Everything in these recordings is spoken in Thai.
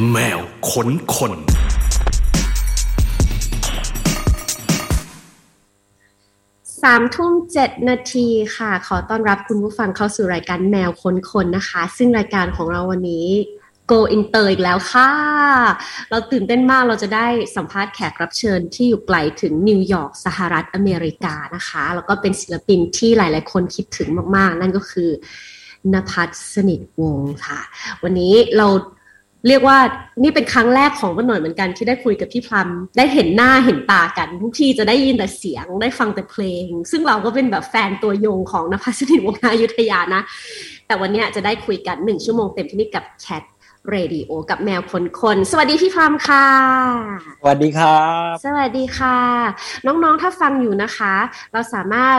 แมวขนคน สามทุ่มเจ็ดนาทีค่ะ ขอต้อนรับคุณผู้ฟังเข้าสู่รายการแมวค้นคนนะคะ ซึ่งรายการของเราวันนี้ Go Inter อีกแล้วค่ะ เราตื่นเต้นมากเราจะได้สัมภาษณ์แขกรับเชิญที่อยู่ไกลถึงนิวยอร์กสหรัฐอเมริกานะคะ แล้วก็เป็นศิลปินที่หลาย ๆ คนคิดถึงมาก ๆ นั่นก็คือนภัสสนิทวงศ์ค่ะ วันนี้เรา เรียกว่านี่เป็นครั้งแรกของวันหน่อยเหมือนกันที่ได้คุยกับพี่พลัมได้เห็นหน้าเห็นตากันทุกทีจะได้ยินแต่เสียงได้ฟังแต่เพลง ซึ่งเราก็เป็นแบบแฟนตัวยงของนภัสสนิทวงศ์อยุธยานะ แต่วันนี้จะได้คุยกันหนึ่งชั่วโมงเต็มที่นี่กับแคท เรดิโอกับแมวคนคนสวัสดีพี่พรามค่ะ สวัสดีครับ สวัสดีค่ะ น้องๆถ้าฟังอยู่นะคะ เราสามารถ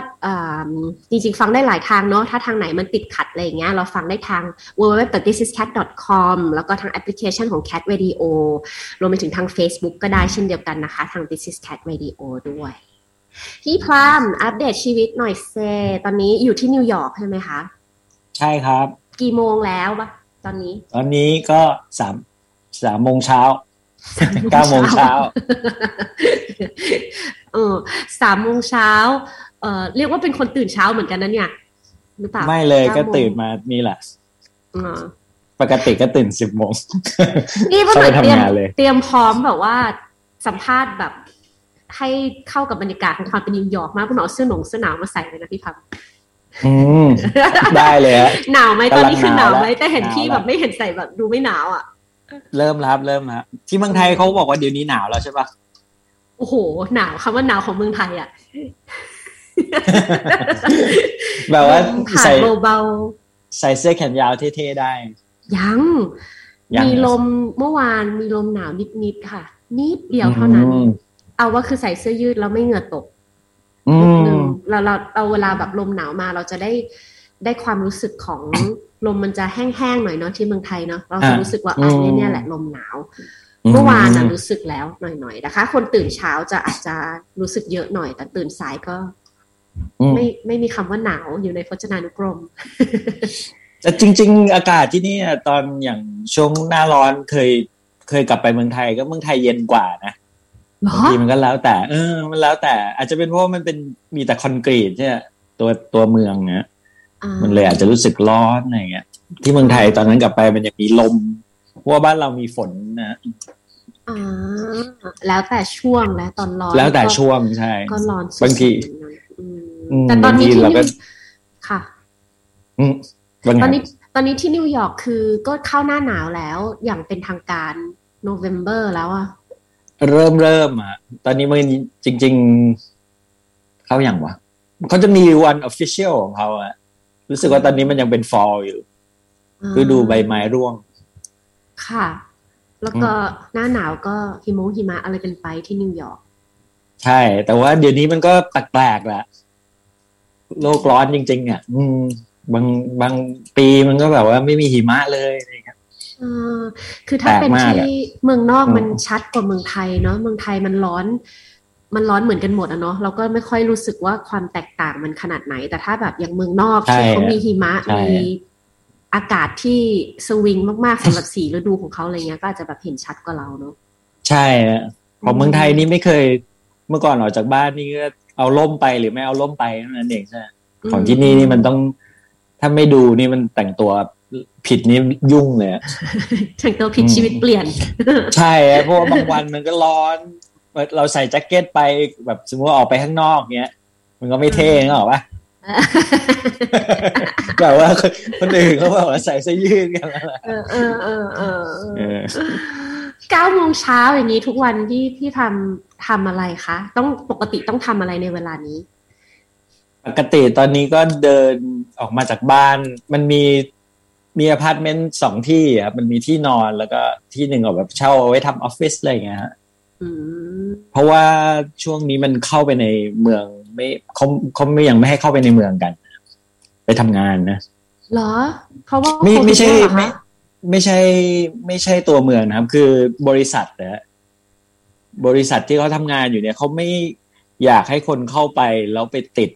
จริงๆฟังได้หลายทางเนาะถ้าทางไหนมันติดขัดอะไรเงี้ยเราฟังได้ทาง www.thisiscat.com แล้วก็ทางแอปพลิเคชันของ Cat Radio รวมไปถึงทาง Facebook ก็ได้เช่นเดียวกันนะคะ ทาง This is Cat Radio ด้วย พี่พรามอัปเดตชีวิตหน่อยเซตอนนี้อยู่ที่นิวยอร์กใช่ไหมคะ ใช่ครับ กี่โมงแล้วปะ ตอนนี้ ตอนนี้ก็สามสามโมงเช้าเก้าโมงเช้าเออสามโมงเช้าเออเรียกว่าเป็นคนตื่นเช้าเหมือนกันนะเนี่ยหรือเปล่าไม่เลยก็ตื่นมานี่แหละปกติก็ตื่นสิบโมงนี่เพื่อนเตรียมเตรียมพร้อมแบบว่าสัมภาษณ์แบบให้เข้ากับบรรยากาศของความเป็นนิวยอร์กมากคุณเอาเสื้อหนงเสื้อหนาวมาใส่เลยนะพี่พัม อืมได้เลยฮะหนาวไหมตอนนี้คือหนาวไหมแต่เห็นพี่แบบไม่เห็นใส่แบบดูไม่หนาวอะ เริ่มครับเริ่มครับที่เมืองไทยเขาบอกว่าเดี๋ยวนี้หนาวแล้วใช่ปะโอ้โห หนาวคำว่าหนาวของเมืองไทยอะแบบว่าใส่เบาๆใส่เสื้อแขนยาวเท่ๆได้ ยังมีลมเมื่อวานมีลมหนาวนิดๆค่ะ นิดเดียวเท่านั้น เอาว่าคือใส่เสื้อยืดแล้วไม่เหงื่อตก เราเราเราเวลาแบบลมหนาวมาเราจะได้ได้ความรู้สึกของลมมันจะแห้งๆหน่อยเนาะที่เมืองไทยเนาะเราจะรู้สึกว่าอันนี้เนี่ยแหละลมหนาว เมื่อวานนะรู้สึกแล้วหน่อยๆนะคะ คนตื่นเช้าจะอาจจะรู้สึกเยอะหน่อย แต่ตื่นสายก็ไม่ไม่มีคำว่าหนาวอยู่ในพจนานุกรมแต่จริง ๆ อากาศที่นี่ตอนอย่างช่วงหน้าร้อนเคยเคยกลับไปเมืองไทยก็เมืองไทยเย็นกว่านะ บางทีมันก็แล้วแต่ เออ มันแล้วแต่ อาจจะเป็นเพราะมันเป็นมีแต่คอนกรีตใช่ตัวตัวเมืองเนี้ยมันเลยอาจจะรู้สึกร้อนอะไรเงี้ย ที่เมืองไทยตอนนั้นกลับไปมันยังมีลมเพราะว่าบ้านเรามีฝนนะอ่าแล้วแต่ช่วงและตอนร้อน แล้วแต่ช่วงใช่ก็ร้อนบางทีแต่ตอนนี้ที่ค่ะตอนนี้ตอนนี้ที่นิวยอร์กคือก็เข้าหน้าหนาวแล้วอย่างเป็นทางการโนเวม ber แล้วอะ เริ่มเริ่มอะ ตอนนี้มันจริง ๆ เขาอย่างวะเขาจะมีวันออฟฟิเชียลของเขาอะรู้สึกว่าตอนนี้มันยังเป็นฟอลอยู่คือดูใบไม้ร่วง ค่ะ แล้วก็หน้าหนาวก็หิมงหิมะอะไรกันไปที่นิวยอร์กใช่ แต่ว่าเดี๋ยวนี้มันก็แปลกๆแหละโลกร้อนจริง ๆ อะ อืม บางบางปีมันก็แบบว่าไม่มีหิมะเลยนะครับ คือถ้าเป็นที่เมืองนอกมันชัดกว่าเมืองไทยเนาะเมืองไทยมันร้อน มันร้อนเหมือนกันหมดอะเนาะเราก็ไม่ค่อยรู้สึกว่าความแตกต่างมันขนาดไหน แต่ถ้าแบบอย่างเมืองนอกที่เขามีหิมะมีอากาศที่สวิงมากๆสำหรับสีฤดูของเขาอะไรเงี้ยก็อาจจะแบบเห็นชัดกว่าเราเนาะใช่ของเมืองไทยนี่ไม่เคยเมื่อก่อนออกจากบ้านนี่ก็เอาล่มไปหรือไม่เอาล่มไปนั่นเองใช่ของที่นี่นี่มันต้องถ้าไม่ดูนี่มันแต่งตัว ผิดนี่ยุ่งเลยแต่งตัวผิดชีวิตเปลี่ยน ใช่เพราะว่าบางวันมันก็ร้อน เราใส่แจ็คเก็ตไปแบบสมมติว่าออกไปข้างนอกเงี้ย มันก็ไม่เท่หรอกปะแบบว่าคนอื่นเขาบอกว่าใส่เสื้อยืดกันแล้วเออเออเออเออเก้าโมงเช้าอย่างนี้ทุกวันที่พี่ทำทำอะไรคะ ต้องปกติต้องทำอะไรในเวลานี้ ปกติตอนนี้ก็เดินออกมาจากบ้าน มันมี มีอพาร์ตเมนต์สองที่ครับมันมีที่นอนแล้วก็ที่หนึ่งเอาแบบเช่าเอาไว้ทำออฟฟิศอะไรเงี้ยฮะเพราะว่าช่วงนี้มันเข้าไปในเมืองไม่เขาเขาไม่ยังไม่ให้เข้าไปในเมืองกัน ไปทำงานนะเหรอเพราะว่าไม่ไม่ใช่ไม่ไม่ใช่ ไม่ใช่ตัวเมืองนะครับ คือบริษัทนะบริษัทที่เขาทำงานอยู่เนี่ยเขาไม่อยากให้คนเข้าไปแล้วไปติด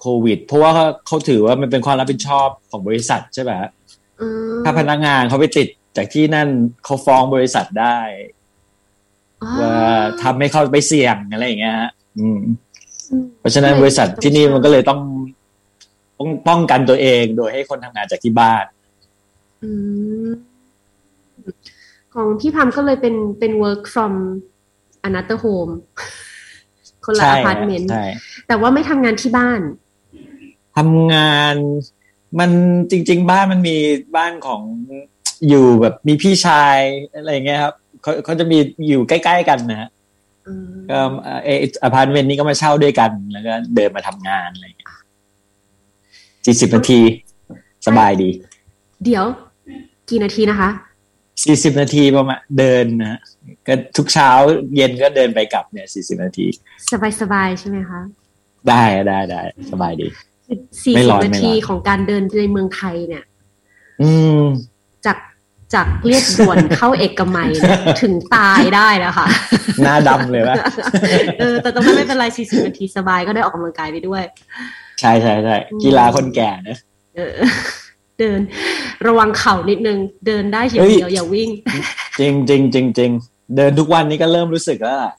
โควิด เพราะว่าเขาถือว่ามันเป็นความรับผิดชอบของบริษัทใช่ไหม ถ้าพนักงานเขาไปติดจากที่นั่นเขาฟ้องบริษัทได้ว่าทำให้เขาไปเสี่ยงอะไรอย่างเงี้ยฮะอืมเพราะฉะนั้นบริษัทที่นี่มันก็เลยต้องต้องป้องกันตัวเองโดยให้คนทำงานจากที่บ้านอืของพี่พัมก็เลยเป็นเป็น work from another home คนละใช่อพาร์ตเมนต์ใช่แต่ว่าไม่ทำงานที่บ้านทำงาน มันจริง ๆ บ้านมันมีบ้านของอยู่แบบมีพี่ชายอะไรอย่างเงี้ยครับเขาเขาจะมีอยู่ใกล้ ๆ กันนะฮะอืมก็เอออพาร์ตเมนต์นี้ก็มาเช่าด้วยกัน แล้วก็เดินมาทำงานอะไรอย่างเงี้ยสี่สิบนาที สบายดี เดี๋ยว กี่นาทีนะคะสี่สิบนาทีประมาณเดินนะฮะก็ทุกเช้าเย็นก็เดินไปกลับเนี่ยสี่สิบนาที สบายสบายๆใช่ไหมคะ ได้ได้ได้สบายดี สี่ไม่สิร้บอนนาไม่ทีร้อนของการเดินในเมืองไทยเนี่ย อืมจากจากเรียบด่วนเข้าเอกมัยเนี่ยถึงตายได้แล้วค่ะ หน้าดำเลยปะเออ แต่ตรงนั้นไม่เป็นไรสี่สิบนาทีสบายก็ได้ออกกำลังกายไปด้วย ใช่ใช่ใช่กีฬาคนแก่นะเออ เดิน ระวังเข่านิดนึง เดินได้อย่างเฮ้ยเดียวอย่าวิ่ง จริงจริงจริงจริงเดินทุกวันนี้ก็เริ่มรู้สึกแล้วล่ะ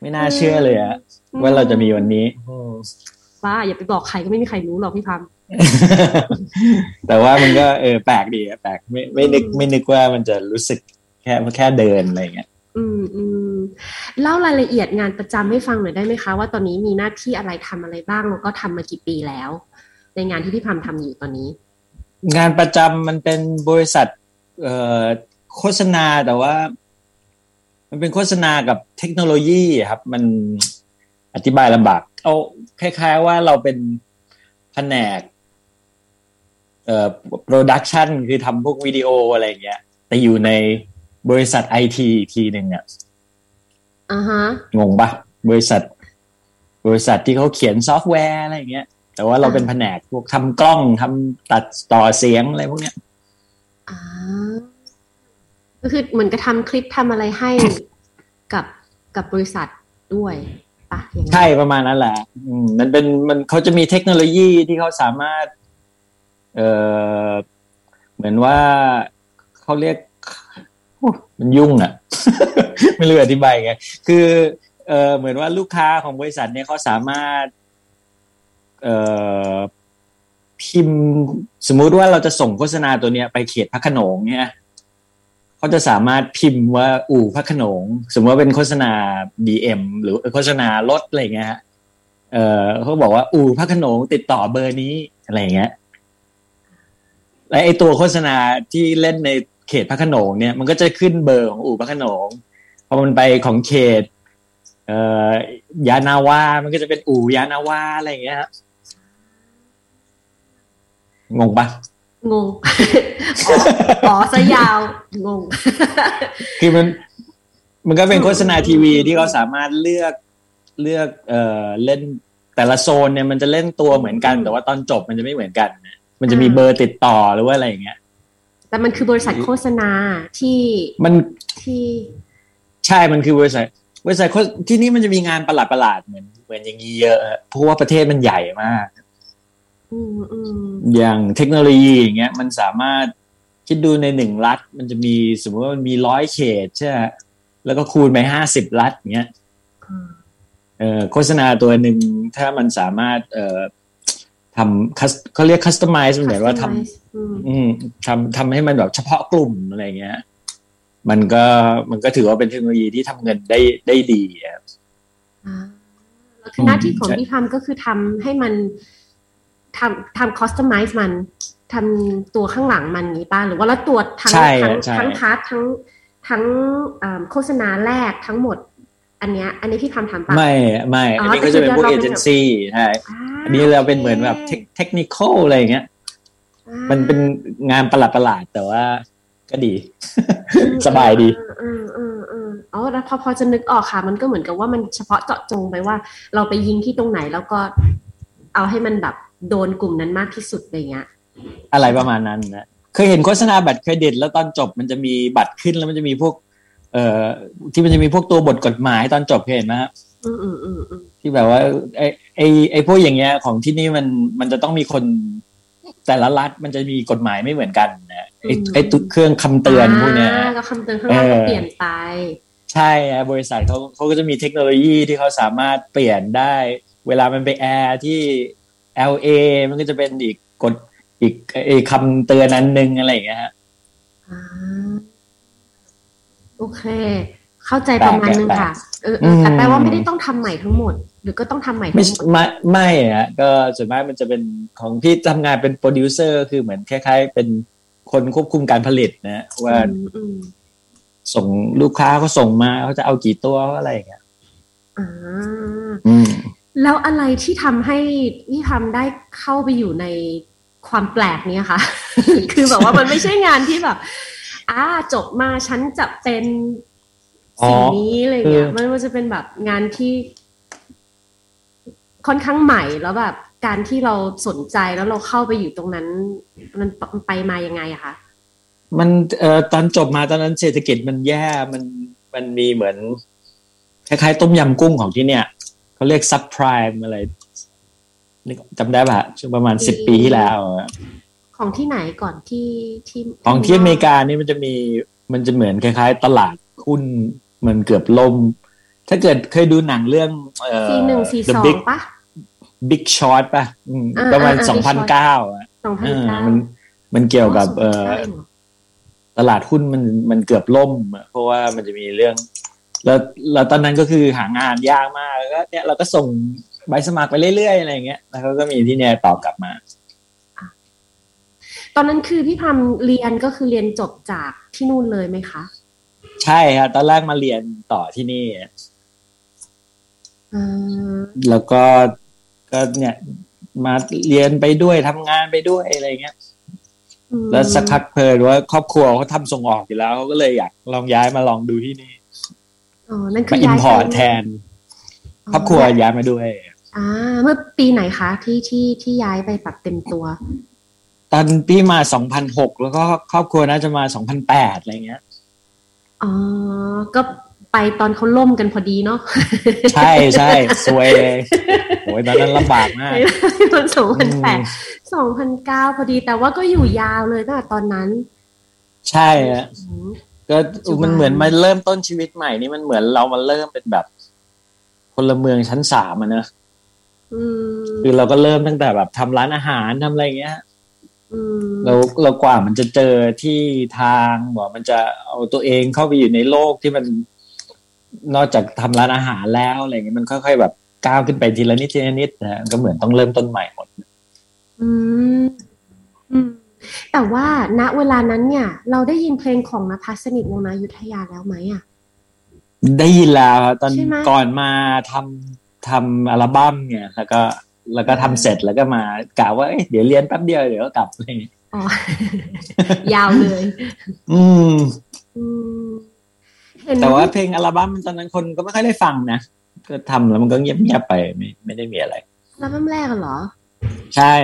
ไม่น่าเชื่อเลยอะว่าเราจะมีวันนี้ ว่าอย่าไปบอกใครก็ไม่มีใครรู้หรอกพี่พัมแต่ว่ามันก็เออแปลกดีอะแปลกไม่ไม่นึกไม่นึกว่ามันจะรู้สึกแค่แค่เดินอะไรอย่างเงี้ยอืมอืมเล่ารายละเอียดงานประจำให้ฟังหน่อยได้ไหมคะ ว่าตอนนี้มีหน้าที่อะไรทำอะไรบ้างแล้วก็ทำมากี่ปีแล้ว ในงานที่พี่พัมทำอยู่ตอนนี้ งานประจำมันเป็นบริษัท เอ่อโฆษณาแต่ว่า มันเป็นโฆษณากับเทคโนโลยีครับ มันอธิบายลำบาก เอาคล้าย ๆ ว่าเราเป็นแผนกเอ่อ production คือทำพวกวิดีโออะไรอย่างเงี้ย แต่อยู่ในบริษัทไอทีทีหนึ่งอะอ่าฮะงงปะบริษัท บริษัทที่เขาเขียนซอฟต์แวร์อะไรอย่างเงี้ย แต่ว่าเราเป็นแผนกพวกทำกล้องทำตัดต่อเสียงอะไรพวกเนี้ยอ่าก็คือเหมือนกับทำคลิปทำอะไรให้กับกับบริษัทด้วย ปะใช่ประมาณนั้นแหละมมันเป็นมันเขาจะมีเทคโนโลยีที่เขาสามารถ เอ่อเหมือนว่าเขาเรียกมันยุ่งอะ ไม่รู้อธิบายไงคือ เอ่อเหมือนว่าลูกค้าของบริษัทเนี่ยเขาสามารถ เอ่อพิมพ์ สมมุติว่าเราจะส่งโฆษณาตัวเนี้ย ไปเขตพระขนงเนี่ย เขาจะสามารถพิมพ์ว่าอู่พระขนง สมมติว่าเป็นโฆษณา BM หรือโฆษณารถอะไรเงี้ยฮะเออเขาบอกว่าอู่พระขนงติดต่อเบอร์นี้อะไรเงี้ยและไอตัวโฆษณาที่เล่นในเขตพระขนงเนี่ยมันก็จะขึ้นเบอร์ของอู่พระขนงพอมันไปของเขต เอ่อยานาวา มันก็จะเป็นอู่ยานาวาอะไรอย่างเงี้ยงงปะ งงอ๋ออ๋อซะยาว งง คือมัน มันก็เป็นโฆษณาทีวีที่เขาสามารถเลือกเลือกเอ่อเล่นแต่ละโซนเนี่ยมันจะเล่นตัวเหมือนกันอืมแต่ว่าตอนจบมันจะไม่เหมือนกันนะมันจะมีเบอร์ติดต่อหรือว่าอะไรอย่างเงี้ย แต่มันคือบริษัทโฆษณาที่มันที่ ใช่มันคือบริษัทบริษัทโฆษที่นี่มันจะมีงานประหลาดประหลาดๆเหมือนเหมือนอย่างนี้เยอะอะเพราะว่าประเทศมันใหญ่มาก อืมอืมอย่างเทคโนโลยีอย่างเงี้ย มันสามารถคิดดูในหนึ่งรัฐ มันจะมีสมมติว่ามันมีร้อยเขตใช่ไหมแล้วก็คูณไปห้าสิบรัฐอย่างเงี้ยอืมเอ่อโฆษณาตัวหนึ่งถ้ามันสามารถเอ่อทำ cus- เขาเรียก customize มันเหมือนว่าทำ Customize อืมอืมทำทำให้มันแบบเฉพาะกลุ่มอะไรเงี้ย มันก็มันก็ถือว่าเป็นเทคโนโลยีที่ทำเงินได้ได้ดีอะอ่าแล้วคือหน้าที่ของใช่พี่พัมก็คือทำให้มัน ทำทำคอสตอมไมซ์มันทำตัวข้างหลังมันนี้ป้าหรือว่าแล้วตัวทั้งใช่ทั้งใช่ทั้งพาร์ททั้งทั้งอ่าโฆษณาแรกทั้งหมด อันเนี้ยอันนี้พี่พัมทำปะไม่ไม่อ๋ออัอันนี้ก็จะเป็นพวกแต่เอคือเราเจนซี่ใช่อ่าอันนี้เราเป็นเหมือนแบบเทคนิคอลอะไรอย่างเงี้ยอ่ามันเป็นงานประหลาดประหลาดๆแต่ว่าก็ดี สบายดีอืมอืมอืมอ๋อแล้วพอพอจะนึกออกค่ะ มันก็เหมือนกับว่ามันเฉพาะเจาะจงไปว่า เราไปยิงที่ตรงไหนแล้วก็เอาให้มันแบบ โดนกลุ่มนั้นมากที่สุดอะไรเงี้ยอะไรประมาณนั้นนะเคยเห็นโฆษณาบัตรเครดิต แล้วตอนจบมันจะมีบัตรขึ้นแล้วมันจะมีพวก เอ่อที่มันจะมีพวกตัวบทกฎหมายตอนจบเคยเห็นไหมฮะอืมอืมอืมอืมที่แบบว่า ไอ้ไอ้ไอ้พวกอย่างเงี้ย ของที่นี่มันมันจะต้องมีคนแต่ละรัฐมันจะมีกฎหมายไม่เหมือนกันนะไอ้ไอ้ตุ๊เครื่องคำเตือนพวกเนี้ยก็คำเตือนข้างล่างก็เปลี่ยนไป ใช่บริษัทเขาเขาก็จะมีเทคโนโลยีที่เขาสามารถเปลี่ยนได้ เวลามันไปแอร์ที่ LA มันก็จะเป็นอีกกฎอีกไอ้คำเตือนนั้นหนึ่งอะไรอย่างเงี้ยฮะโอเค เข้าใจประมาณนึงค่ะเออแต่แปลว่าไม่ได้ต้องทำใหม่ทั้งหมด หรือก็ต้องทำใหม่ทั้งหมดไม่ไม่อะก็ส่วนมากมันจะเป็นของพี่ทำงานเป็นโปรดิวเซอร์คือเหมือนคล้าย ๆ เป็นคนควบคุมการผลิตนะว่าส่งลูกค้าเขาส่งมาเขาจะเอากี่ตัวอะไรอย่างเงี้ยอ่าอืม แล้วอะไรที่ทำให้พี่ทำได้เข้าไปอยู่ในความแปลกเนี้ยค่ะคือแบบว่ามันไม่ใช่งานที่แบบอ่าจบมาฉันจะเป็นสิ่งนี้อะไรเงี้ยมันมันจะเป็นแบบงานที่ ค่อนข้างใหม่แล้วแบบ การที่เราสนใจแล้วเราเข้าไปอยู่ตรงนั้น มันไปมายังไงอะคะมันเอ่อตอนจบมาตอนนั้นเศรษฐกิจมันแย่มันมันมีเหมือนคล้ายๆต้มยำกุ้งของที่เนี่ย เขาเรียกซับไพรม์อะไรจำได้ปะช่วงประมาณสิบปีที่แล้วของที่ไหนก่อนที่ที่ของที่อเมริกานี่มันจะมีมันจะเหมือนคล้าย ๆ ตลาดหุ้นมันเกือบล่ม ถ้าเกิดเคยดูหนังเรื่องเอ่อซีหนึ่งซีสองปะ Big Short ป่ะประมาณสองพันเก้าอะสองพันเก้ามันมันเกี่ยวกับเอ่อตลาดหุ้นมันมันเกือบล่ม เพราะว่ามันจะมีเรื่อง แล้วแล้วตอนนั้นก็คือหางานยากมากแล้วก็เนี่ยเราก็ส่งใบสมัครไปเรื่อยๆอะไรอย่างเงี้ยแล้วเขาก็มีที่เนี่ยตอบกลับมา ตอนนั้นคือพี่พัมเรียนก็คือเรียนจบจากที่นู่นเลยไหมคะ ใช่ครับตอนแรกมาเรียนต่อที่นี่แล้วก็ก็เนี่ย มาเรียนไปด้วยทำงานไปด้วยอะไรเงี้ยแล้วสักพักเพลินว่าครอบครัวเขาทำส่งออกอยู่แล้วเขาก็เลยอยากลองย้ายมาลองดูที่นี่ อ๋อนั่นคือมาอินพอร์ตแทน ครอบครัวย้ายมาด้วย อ่า เมื่อปีไหนคะที่ที่ที่ย้ายไปแบบเต็มตัว ตอนพี่มาสองพันหกแล้วก็ครอบครัวน่าจะมาสองพันแปดอะไรเงี้ยอ๋อก็ไปตอนเขาล่มกันพอดีเนาะใช่ใช่สวยเลยโอ้ยตอนนั้นลำบากมากตอนสองพันแปดสองพันเก้าพอดีแต่ว่าก็อยู่ยาวเลยตั้งแต่ตอนนั้น ใช่อะ ก็มันเหมือนมาเริ่มต้นชีวิตใหม่นี่มันเหมือนเรามาเริ่มเป็นแบบพลเมืองชั้นสามอะนะคือเราก็เริ่มตั้งแต่แบบทำร้านอาหารทำอะไรเงี้ยเราเรากว่ามันจะเจอที่ทางว่ามันจะเอาตัวเองเข้าไปอยู่ในโลกที่มันนอกจากทำร้านอาหารแล้วอะไรเงี้ยมันค่อย ๆ แบบก้าวขึ้นไปทีละนิดทีละนิดนะก็เหมือนต้องเริ่มต้นใหม่หมด อืมอืม แต่ว่าณเวลานั้นเนี่ย เราได้ยินเพลงของนภัสสนิทวงนายุทธยาแล้วไหมอะได้ยินแล้วตอนก่อนมาทำทำอัลบั้มเนี่ยแล้วก็แล้วก็ทำเสร็จแล้วก็มากล่าวว่าเดี๋ยวเรียนแป๊บเดียวเดี๋ยวก็กลับอะไรอ๋อยาวเลย อืมแต่ว่าเพลงอัลบั้มตอนนั้นคนก็ไม่ค่อยได้ฟังนะก็ทำแล้วมันก็เงียบๆไปไม่ไม่ได้มีอะไรอัลบั้มแรกเหรอ ใช่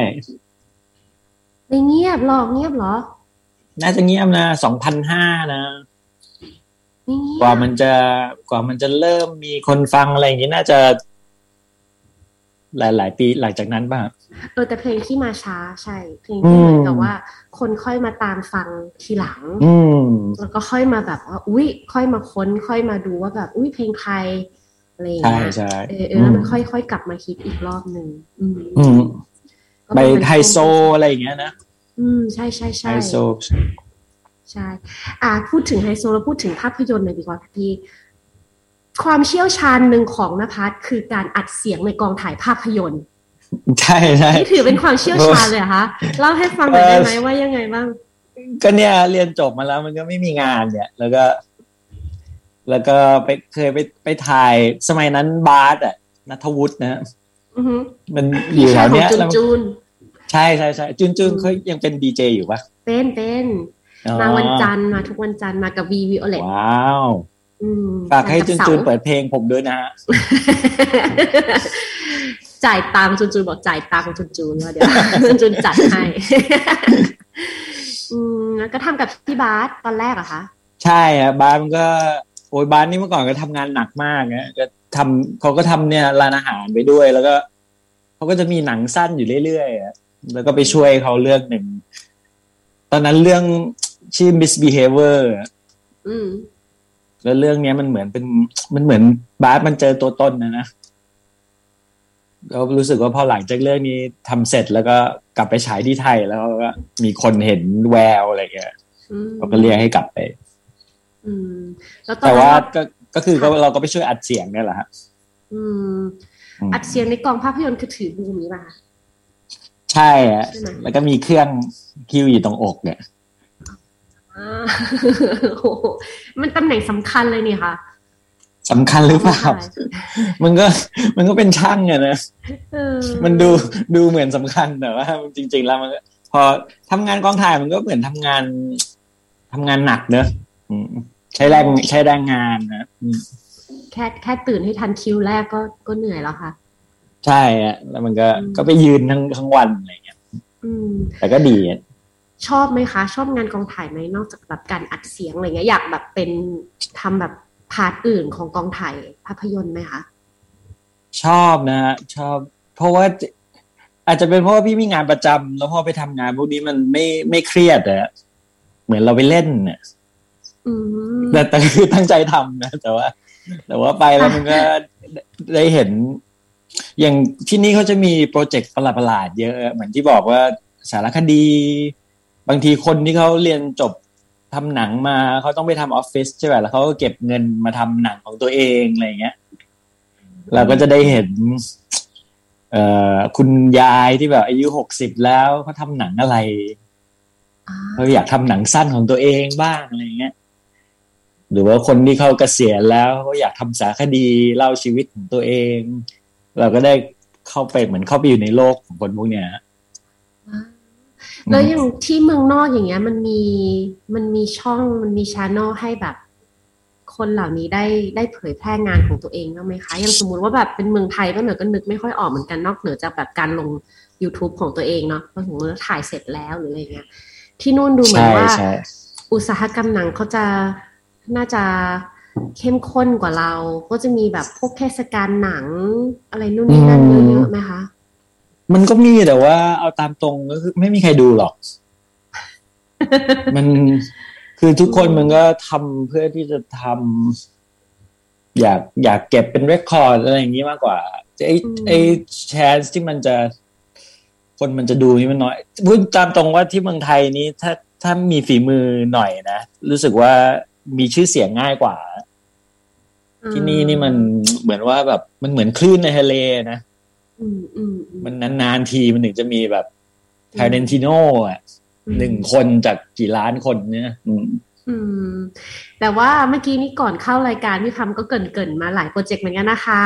ไม่เงียบหรอกเงียบหรอ น่าจะเงียบนะสองพันห้านะกว่ามันจะกว่ามันจะเริ่มมีคนฟังอะไรอย่างนี้น่าจะ หลายๆปีหลังจากนั้นป่ะเออแต่เพลงที่มาช้าใช่เพลงที่เหมือนกับว่า คนค่อยมาตามฟังทีหลัง อืแล้วก็ค่อยมาแบบว่าอุ้ยค่อยมาค้น ค่อยมาดูว่าแบบ อุ้ยเพลงใครอะไรอย่างเงี้ยเออเออแล้วมันค่อยๆกลับมาคิดอีกรอบหนึ่งอืม ไปไฮโซอะไรอย่างเงี้ยนะ อืมใช่ใช่ใช่ไฮโซใช่อ่าพูดถึงไฮโซแล้วพูดถึงภาพยนตร์หน่อยดีกว่าพี่ความเชี่ยวชาญหนึ่งของนภัสคือการอัดเสียงในกองถ่ายภาพยนตร์ ใช่ใช่นี่ถือเป็นความเชี่ยวชาญเลยคะเล่าให้ฟังหน่อยได้ไหมว่ายังไงบ้าง ก็เนี่ยเรียนจบมาแล้วมันก็ไม่มีงานเนี่ย แล้วก็ แล้วก็ไปเคยไปไปถ่ายสมัยนั้นบาร์ดอะนัทวุฒินะมันอยู่แถวเนี้ย ใช่ใช่ใช่จุนจุนเขายังเป็นดีเจอยู่ปะเป็นเป็นมาวันจันทร์มาทุกวันจันทร์มากับวีวิโอเลตว้าวฝากให้จุนจุนเปิดเพลงผมด้วยนะฮะจ่ายตังจุนจุนบอกจ่ายตังจุนจุนว่าเดี๋ยวจุนจุนจัดให้อืมก็ทำกับพี่บาสตอนแรกอะคะ ใช่อะบาสมันก็โอ้ยบาสนี่เมื่อก่อนก็ทำงานหนักมากนะก็ทำเขาก็ทำเนี่ยร้านอาหารไปด้วยแล้วก็เขาก็จะมีหนังสั้นอยู่เรื่อยๆ แล้วก็ไปช่วยเขาเรื่องหนึ่ง ตอนนั้นเรื่องชื่อ misbehavior อืมแล้วเรื่องเนี้ยมันเหมือนเป็นมันเหมือนบาสมันเจอตัวตนนะนะแล้วรู้สึกว่าพอหลังจากเรื่องนี้ทำเสร็จแล้วก็กลับไปฉายที่ไทยแล้วก็มีคนเห็นแววอะไรเงี้ยอืมเขาก็เรียกให้กลับไปอืมแล้วตอนแต่นั้นว่าเราก็ก็คือก็เราก็ไปช่วยอัดเสียงเนี่ยแหละฮะอืมอืมอัดเสียงในกองภาพยนตร์คือถือบูมนี้ป่ะคะ ใช่ฮะใช่ไหมแล้วก็มีเครื่องคิวอยู่ตรงอกเนี่ยอ่าโอ้โหมันตำแหน่งสำคัญเลยนี่ค่ะสำคัญหรือเปล่า มันก็มันก็เป็นช่างอะนะเออมันดูดูเหมือนสำคัญแต่ว่าจริง ๆ แล้วมันก็พอทำงานกองถ่ายมันก็เหมือนทำงานทำงานหนักเนอะอืมใช้แรงใช้แรงงานนะอืมแค่แค่ตื่นให้ทันคิวแรกก็ก็เหนื่อยแล้วค่ะ ใช่อะแล้วมันก็อืมก็ไปยืนทั้งทั้งวันอะไรเงี้ยอืมแต่ก็ดีอะชอบไหมคะ ชอบงานกองถ่ายไหมนอกจากแบบการอัดเสียงอะไรเงี้ยอยากแบบเป็นทำแบบ part อื่นของกองถ่ายภาพยนตร์ไหมคะชอบนะฮะชอบ เพราะว่าอาจจะเป็นเพราะว่าพี่มีงานประจำแล้วพอไปทำงานพวกนี้มันไม่ไม่เครียดอะเหมือนเราไปเล่นน่ะอืมแต่แต่คือตั้งใจทำนะแต่ว่า แต่ว่าไปแล้วมันก็ได้เห็น อย่างที่นี่เขาจะมีโปรเจกต์ประหลาดๆเยอะเหมือนที่บอกว่าสารคดี บางทีคนที่เขาเรียนจบทำหนังมาเขาต้องไปทำออฟฟิศใช่ไหมแล้วเขาก็เก็บเงินมาทำหนังของตัวเองอะไรเงี้ยเราก็จะได้เห็น เอ่อคุณยายที่แบบ อายุหกสิบแล้วเขาทำหนังอะไรเขาอยากทำหนังสั้นของตัวเองบ้างอะไรเงี้ยหรือว่าคนที่เขาเกษียณแล้วเขาอยากทำสารคดีเล่าชีวิตของตัวเอง เราก็ได้เข้าไปเหมือนเข้าไปอยู่ในโลกของคนพวกเนี้ยแล้วอย่างที่เมืองนอกอย่างเงี้ย มันมีมันมีช่องมันมีชานอลให้แบบ คนเหล่านี้ได้ได้เผยแพร่งานของตัวเองบ้างไหมคะอย่างสมมุติว่าแบบเป็นเมืองไทยก็เหนือก็นึกไม่ค่อยออกเหมือนกันนอกเหนือจากแบบการลง YouTube ของตัวเองเนาะพอสมมติว่าถ่ายเสร็จแล้วหรืออะไรเงี้ย ที่นู่นดูเหมือนใช่ว่าใช่อุตสาหกรรมหนังเขาจะน่าจะ เข้มข้นกว่าเรา ก็จะมีแบบพวกเทศกาลหนังอะไรนู่นนี่นั่นเยอะๆไหมคะ มันก็มีแต่ว่าเอาตามตรงก็คือไม่มีใครดูหรอก มันคือทุกคนมันก็ทำเพื่อที่จะทำอยากอยากเก็บเป็นเรคคอร์ดอะไรอย่างนี้มากกว่าไอ้อืมไอ้แชนส์ที่มันจะ คนมันจะดูนี่มันน้อยพูดตามตรงว่าที่เมืองไทยนี้ถ้าถ้ามีฝีมือหน่อยนะ รู้สึกว่ามีชื่อเสียงง่ายกว่า ที่นี่นี่มันเหมือนว่าแบบมันเหมือนคลื่นในทะเลนะอืมอืมอืมมันนานๆทีมันถึงจะมีแบบไทเรนติโนอะอืมหนึ่งคนจากกี่ล้านคนเนี่ยอืมอืมแต่ว่าเมื่อกี้นี้ก่อนเข้ารายการพี่พัมก็เกรินๆมาหลายโปรเจกต์เหมือนกันนะคะ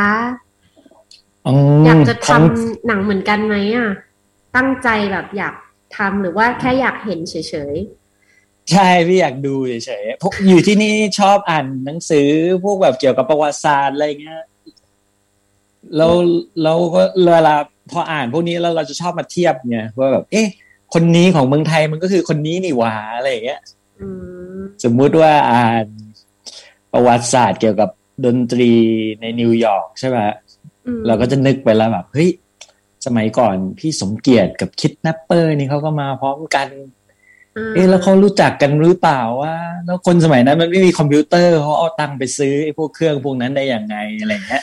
อยากจะทำหนังเหมือนกันไหมอะ ตั้งใจแบบอยากทำหรือว่าแค่อยากเห็นเฉย ใช่พี่อยากดูเฉยๆพวกอยู่ที่นี่ชอบอ่านหนังสือพวกแบบเกี่ยวกับประวัติศาสตร์อะไรเงี้ยแล้วเราก็เวลาพออ่านพวกนี้แล้วเราจะชอบมาเทียบไงว่าแบบ เอ๊ะ คนนี้ของเมืองไทยมันก็คือคนนี้นี่หว่าอะไรอย่างเงี้ยๆอืมสมมุติว่าอ่านประวัติศาสตร์เกี่ยวกับดนตรีในนิวยอร์กใช่ไหมอืมเราก็จะนึกไปแล้วแบบเฮ้ยสมัยก่อนพี่สมเกียรติกับ Kidnapper นี่เขาก็มาพร้อมกัน เอ๊ะแล้วเขารู้จักกันหรือเปล่าว่า แล้วคนสมัยนั้นมันไม่มีคอมพิวเตอร์เขาเอาตังค์ไปซื้อไอ้พวกเครื่องพวกนั้นได้อย่างไงอะไรเงี้ย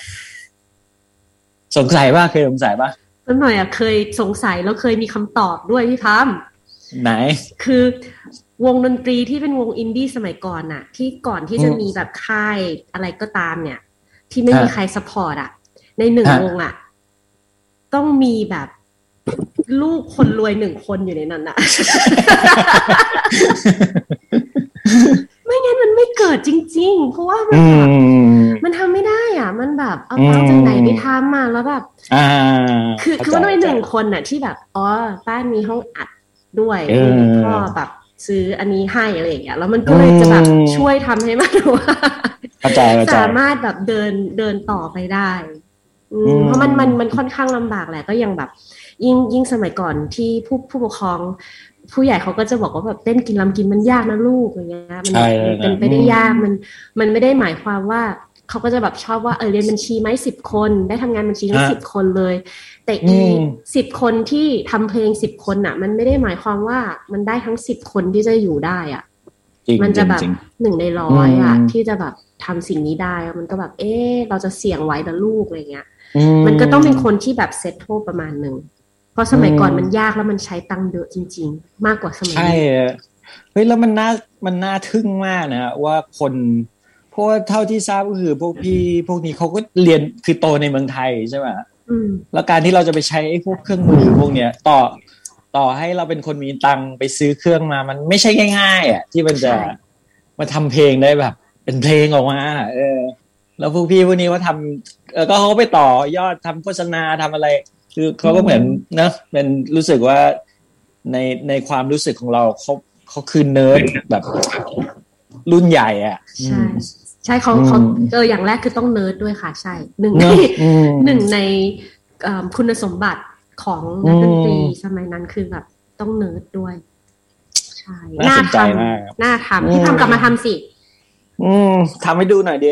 สงสัยป่ะเคยสงสัยป่ะต้นหน่อยอะเคยสงสัยแล้วเคยมีคำตอบด้วยพี่พัมไหน คือวงดนตรีที่เป็นวงอินดี้สมัยก่อนน่ะ ที่ก่อนที่จะอืมมีแบบค่ายอะไรก็ตามเนี่ย ที่ไม่มีฮะใคร support อะ ในหนึ่งฮะวงอะ ต้องมีแบบ ลูกคนรวยหนึ่งคนอยู่ในนั้นอะไม่งั้นมันไม่เกิดจริง ๆ เพราะว่ามันอืแบบมันทำไม่ได้อะ มันแบบเอาตังค์จากไหนไปทำมาแล้วแบบอ่าคือคือเข้ามันใจเป็นหนึ่งคนน่ะ ที่แบบอ๋อบ้านมีห้องอัดด้วยเออพ่อแบบซื้ออันนี้ให้อะไรอย่างเงี้ยแล้วมันก็เลยจะแบบอืมช่วยทำให้มันว่าเข้าใจเข้าใจสามารถแบบเดินเดินต่อไปได้อืมอืมเพราะมันมันมันค่อนข้างลำบากแหละก็ยังแบบ ยิ่งยิ่งสมัยก่อนที่ผู้ผู้ปกครอง ผู้ใหญ่เขาก็จะบอกว่าแบบเต้นกินลำกินมันยากนะลูกอย่างเงี้ยมันใช่มันเป็นไปได้อืมยากมันมันไม่ได้หมายความว่าเขาก็จะแบบชอบว่าเออเรียนบัญชีไหมสิบคน ได้ทำงานบัญชีทั้งฮะสิบคนเลย แต่อือีมสิบคนที่ทำเพลงสิบคนอะ มันไม่ได้หมายความว่ามันได้ทั้งสิบคนที่จะอยู่ได้อะจริงมันจจะริงแบบจริงหนึ่งในร้อยอะอืมที่จะแบบทำสิ่งนี้ได้อะมันก็แบบ เอ๊ะเราจะเสี่ยงไว้แต่ลูกอะไรเงี้ยอืมันก็ต้องเป็นคนที่แบบเซ็ตโทประมาณหนึ่ง เพราะสมัยก่อนอืมมันยากแล้วมันใช้ตังค์เยอะจริง ๆ มากกว่าสมัยใช่นี้อะเฮ้ยแล้วมันน่ามันน่าทึ่งมากนะว่าคนเพราะว่าเท่าที่ทราบก็คือพวกพี่พวกนี้เขาก็เรียนคือโตในเมืองไทยใช่ไหมอืมแล้วการที่เราจะไปใช้ไอ้พวกเครื่องมือพวกเนี้ยต่อต่อให้เราเป็นคนมีตังค์ไปซื้อเครื่องมา มันไม่ใช่ง่าย ๆ อะ ที่มันจะใช่มาทำเพลงได้แบบ เป็นเพลงออกมา เออ แล้วพวกพี่พวกนี้ว่าทำเออก็เขาก็ไปต่อยอดทำโฆษณาทำอะไร คือเขาก็เหมือนเนอะเป็นรู้สึกว่าในในความรู้สึกของเราเขาเขาคือเนิร์ดแบบรุ่นใหญ่อะใช่ใช่เขาอืมเขาเอออย่างแรกคือต้องเนิร์ดด้วยค่ะ ใช่หนึ่งเนในอะอืมหนึ่งในเอิ่มคุณสมบัติของนักดนตรีอืมสมัยนั้นคือแบบต้องเนิร์ดด้วยใช่น่าสนใจมากำน่าทำพี่อืมทำกลับมาทำสิ อืมทำให้ดูหน่อยดิ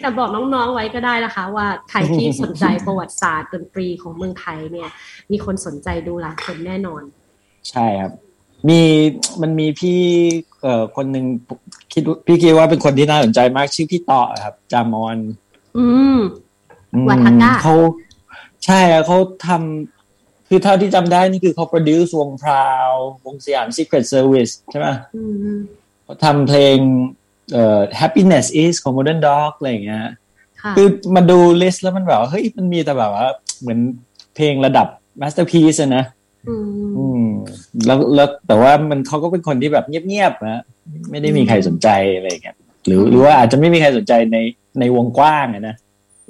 แต่บอกน้องๆไว้ก็ได้นะคะ ว่าใครที่สนใจประวัติศาสตร์ดนตรีของเมืองไทยเนี่ย มีคนสนใจดูหลายคนแน่นอน ใช่ครับ มีมันมีพี่เอ่อคนหนึ่งคิดว่าพี่คิดว่าเป็นคนที่น่าสนใจมากชื่อพี่ต่อครับ จามอน อืมอืมวัฒกะเขาใช่อะเขาทำคือเท่าที่จำได้นี่คือเขา produce วงพราว วงสยาม Secret Service ใช่ไหมอืมเขาทำเพลง เอ่อ Happiness is ของ Modern Dog อะไรอย่างเงี้ยค่ะคือมาดูลิสต์แล้วมันแบบว่าเฮ้ยมันมีแต่แบบว่า เหมือนเพลงระดับ masterpiece อะนะอืมอืมแล้วแล้วแต่ว่ามันเขาก็เป็นคนที่แบบเงียบๆนะไม่ได้มีใครสนใจอะไรอย่างเงี้ยหรือหรือว่าอาจจะไม่มีใครสนใจในในวงกว้างอะนะ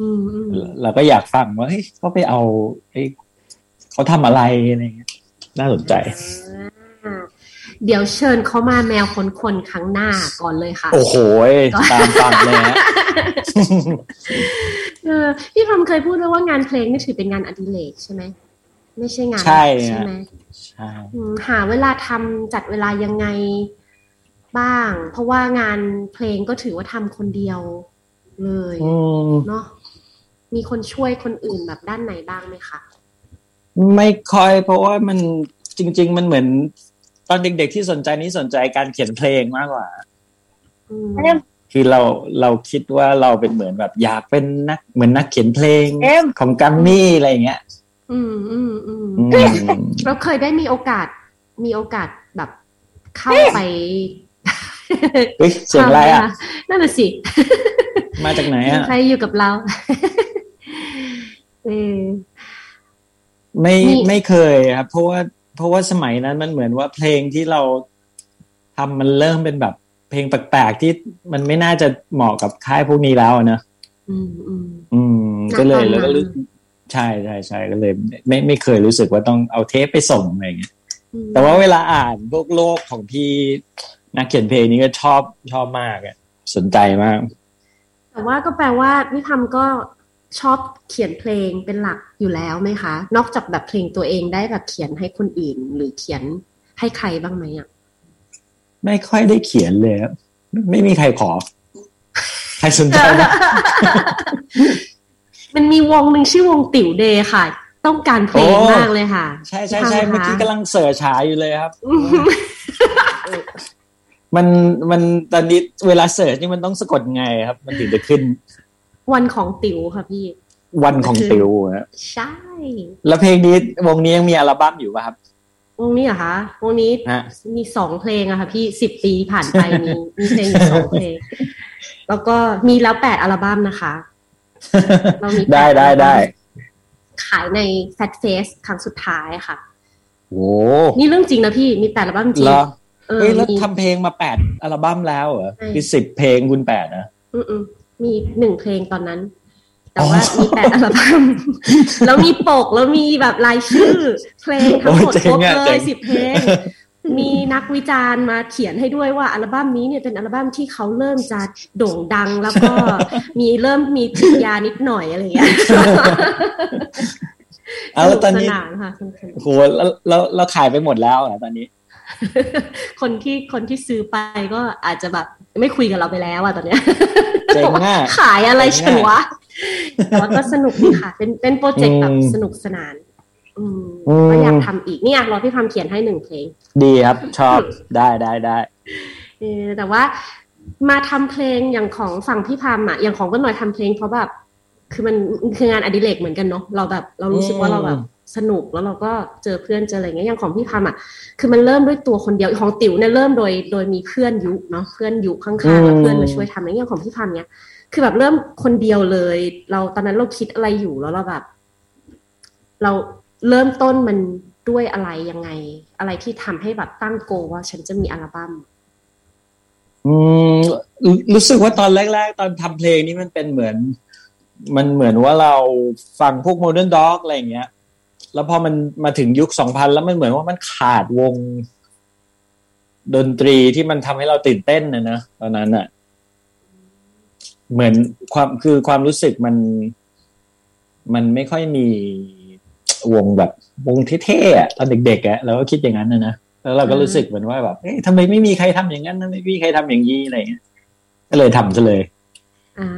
อืมอืมเราก็อยากฟังว่าเฮ้ยเขาไปเอาเฮ้ยเขาทำอะไรอะไรเงี้ยน่าสนใจอ่า เดี๋ยวเชิญเขามาแมวคนคนๆครั้งหน้าก่อนเลยค่ะ โอ้โหตามฟังเลยฮะเออพี่พรมเคยพูดด้วยว่างานเพลงนี่ถือเป็นงานอดิเรกใช่ไหมไม่ใช่งานใช่ใช่ฮะไหมใช่อืมหาเวลาทำจัดเวลายังไงบ้าง เพราะว่างานเพลงก็ถือว่าทำคนเดียวเลยอืมเนาะมีคนช่วยคนอื่นแบบด้านไหนบ้างไหมคะ ไม่ค่อยเพราะว่ามันจริง ๆ มันเหมือน ตอนเด็กๆที่สนใจนี้สนใจการเขียนเพลงมากกว่าอืมคือเราเราคิดว่าเราเป็นเหมือนแบบ อยากเป็นนักเหมือนนักเขียนเพลงเอ็มของกัมมี่อะไรอย่างเงี้ยอืมอืมอืมอืมเราเคยได้มีโอกาส มีโอกาสแบบเข้าไปเฮ้ยเสียงอะไรอะ นั่นน่ะสิ มาจากไหนอะ ใครอยู่กับเราเออไม่มีไม่เคยครับ เพราะว่า เพราะว่าสมัยนั้นมันเหมือนว่าเพลงที่เราทำมันเริ่มเป็นแบบเพลงแปลกๆที่มันไม่น่าจะเหมาะกับค่ายพวกนี้แล้วอะนะอืมอืมอืมณก็เลยตอนนั้นแล้วก็รู้ใช่ใช่ใช่ก็เลย ไม่ไม่เคยรู้สึกว่าต้องเอาเทปไปส่งอะไรอย่างเงี้ยอืมแต่ว่าเวลาอ่านพวกโลกของพี่นักเขียนเพลงนี้ก็ชอบชอบมากอะสนใจมาก แต่ว่าก็แปลว่าพี่ทำก็ ชอบเขียนเพลงเป็นหลักอยู่แล้วไหมคะ นอกจากแบบเพลงตัวเองได้แบบเขียนให้คนอื่น หรือเขียนให้ใครบ้างไหมอะไม่ค่อยได้เขียนเลยครับไม่ไม่มีใครขอ ใครสนใจนะมันมีวงหนึ่งชื่อวงติ๋วเดย์ค่ะ ต้องการเพลงโอ้มากเลยค่ะ ใช่ใช่ใช่พี่เมื่อทำคะกี้กำลังเสิร์ชหาอยู่เลยครับอืมมันมันตอนนี้เวลาเสิร์ชนี่มันต้องสะกดไงครับ มันถึงจะขึ้น วันของติ๋วค่ะพี่ วันของติวฮะใช่ แล้วเพลงนี้วงนี้ยังมีอัลบั้มอยู่ป่ะครับ วงนี้เหรอคะวงนี้ฮะมีสองเพลงอะค่ะพี่สิบปีผ่านไปมีมีเพลงอยู่สองเพลง แล้วก็มีแล้วแปดอัลบั้มนะคะเรามีได้ได้ได้ขายใน Fat Face ครั้งสุดท้ายค่ะโอ้นี่เรื่องจริงนะพี่มีแปดอัลบั้มจริงเหรอเออเฮ้ยแล้วมีทำเพลงมาแปดอัลบั้มแล้วเหรอใช่คือสิบเพลงคุณแปดนะอื มๆมีหนึ่งเพลงตอนนั้น แต่อ๋อว่ามีแปดอัลบั้มแล้วมีปกแล้วมีแบบรายชื่อ เพลงทั้งหมดโอ้ยเจ๋ครงบอะเลเจ๋ยงสิบเพลงมีนักวิจารณ์มาเขียนให้ด้วยว่าอัลบั้มนี้เนี่ยเป็นอัลบั้มที่เขาเริ่มจะโด่งดังแล้วก็มีเริ่มมีจิตยานิดหน่อยอะไรอย่างเงี้ยเอาแล้วตอนนี้สกสนานค่ะสนุกสนานโหแล้วแล้วเราขายไปหมดแล้วเหรอตอนนี้ คนที่คนที่ซื้อไปก็อาจจะแบบไม่คุยกับเราไปแล้วอะตอนเนี้ยเจ๋งอะขายอะไรฉันวะแต่ว่าก็สนุกดีค่ะ เป็นเป็นโปรเจกต์แบบอืมสนุกสนานอืมอืมก็อยากทำอีกเนี่ยรอพี่พามเขียนให้หนึ่งเพลง ดีครับชอบได้ได้ได้เออแต่ว่ามาทำเพลงอย่างของฝั่งพี่พามอะอย่างของก็หน่อยทำเพลงเพราะแบบคือมันคืองานอดิเรกเหมือนกันเนาะเราแบบ เรารู้สึกว่าเราแบบ สนุกแล้วเราก็เจอเพื่อนเจออะไรเงี้ยอย่างของพี่พามอะคือมันเริ่มด้วยตัวคนเดียวของติ๋วเนี่ยเริ่มโดยโดยมีเพื่อนยุเนาะเพื่อนยุข้างๆแล้วเพื่อนมาช่วยทำอะไรเงี้ยของพี่พามเนี่ยคือแบบเริ่มคนเดียวเลย เราตอนนั้นเราคิดอะไรอยู่แล้วเราแบบ เราเริ่มต้นมันด้วยอะไรยังไง อะไรที่ทำให้แบบตั้ง goal ว่าฉันจะมีอัลบั้มอืมรู้รู้สึกว่าตอนแรก ๆ ตอนทำเพลงนี้มันเป็นเหมือน มันเหมือนว่าเราฟังพวกโมเดิร์นด็อกอะไรอย่างเงี้ย แล้วพอมันมาถึงยุคสองพันแล้วมันเหมือนว่ามันขาดวง ดนตรีที่มันทำให้เราตื่นเต้นนะเนอะตอนนั้นอะเหมือนความคือความรู้สึกมัน มันไม่ค่อยมีวงแบบวงเท่ๆอะตอนเด็กๆอะเราก็คิดอย่างนั้นนะนะแล้วเราก็รู้สึกเหมือนว่าแบบเอ๊ะทำไมไม่มีใครทำอย่างนั้นทำไมไม่มีใครทำอย่างนี้อะไรอย่างเงี้ยก็เลยทำซะเลยอ่า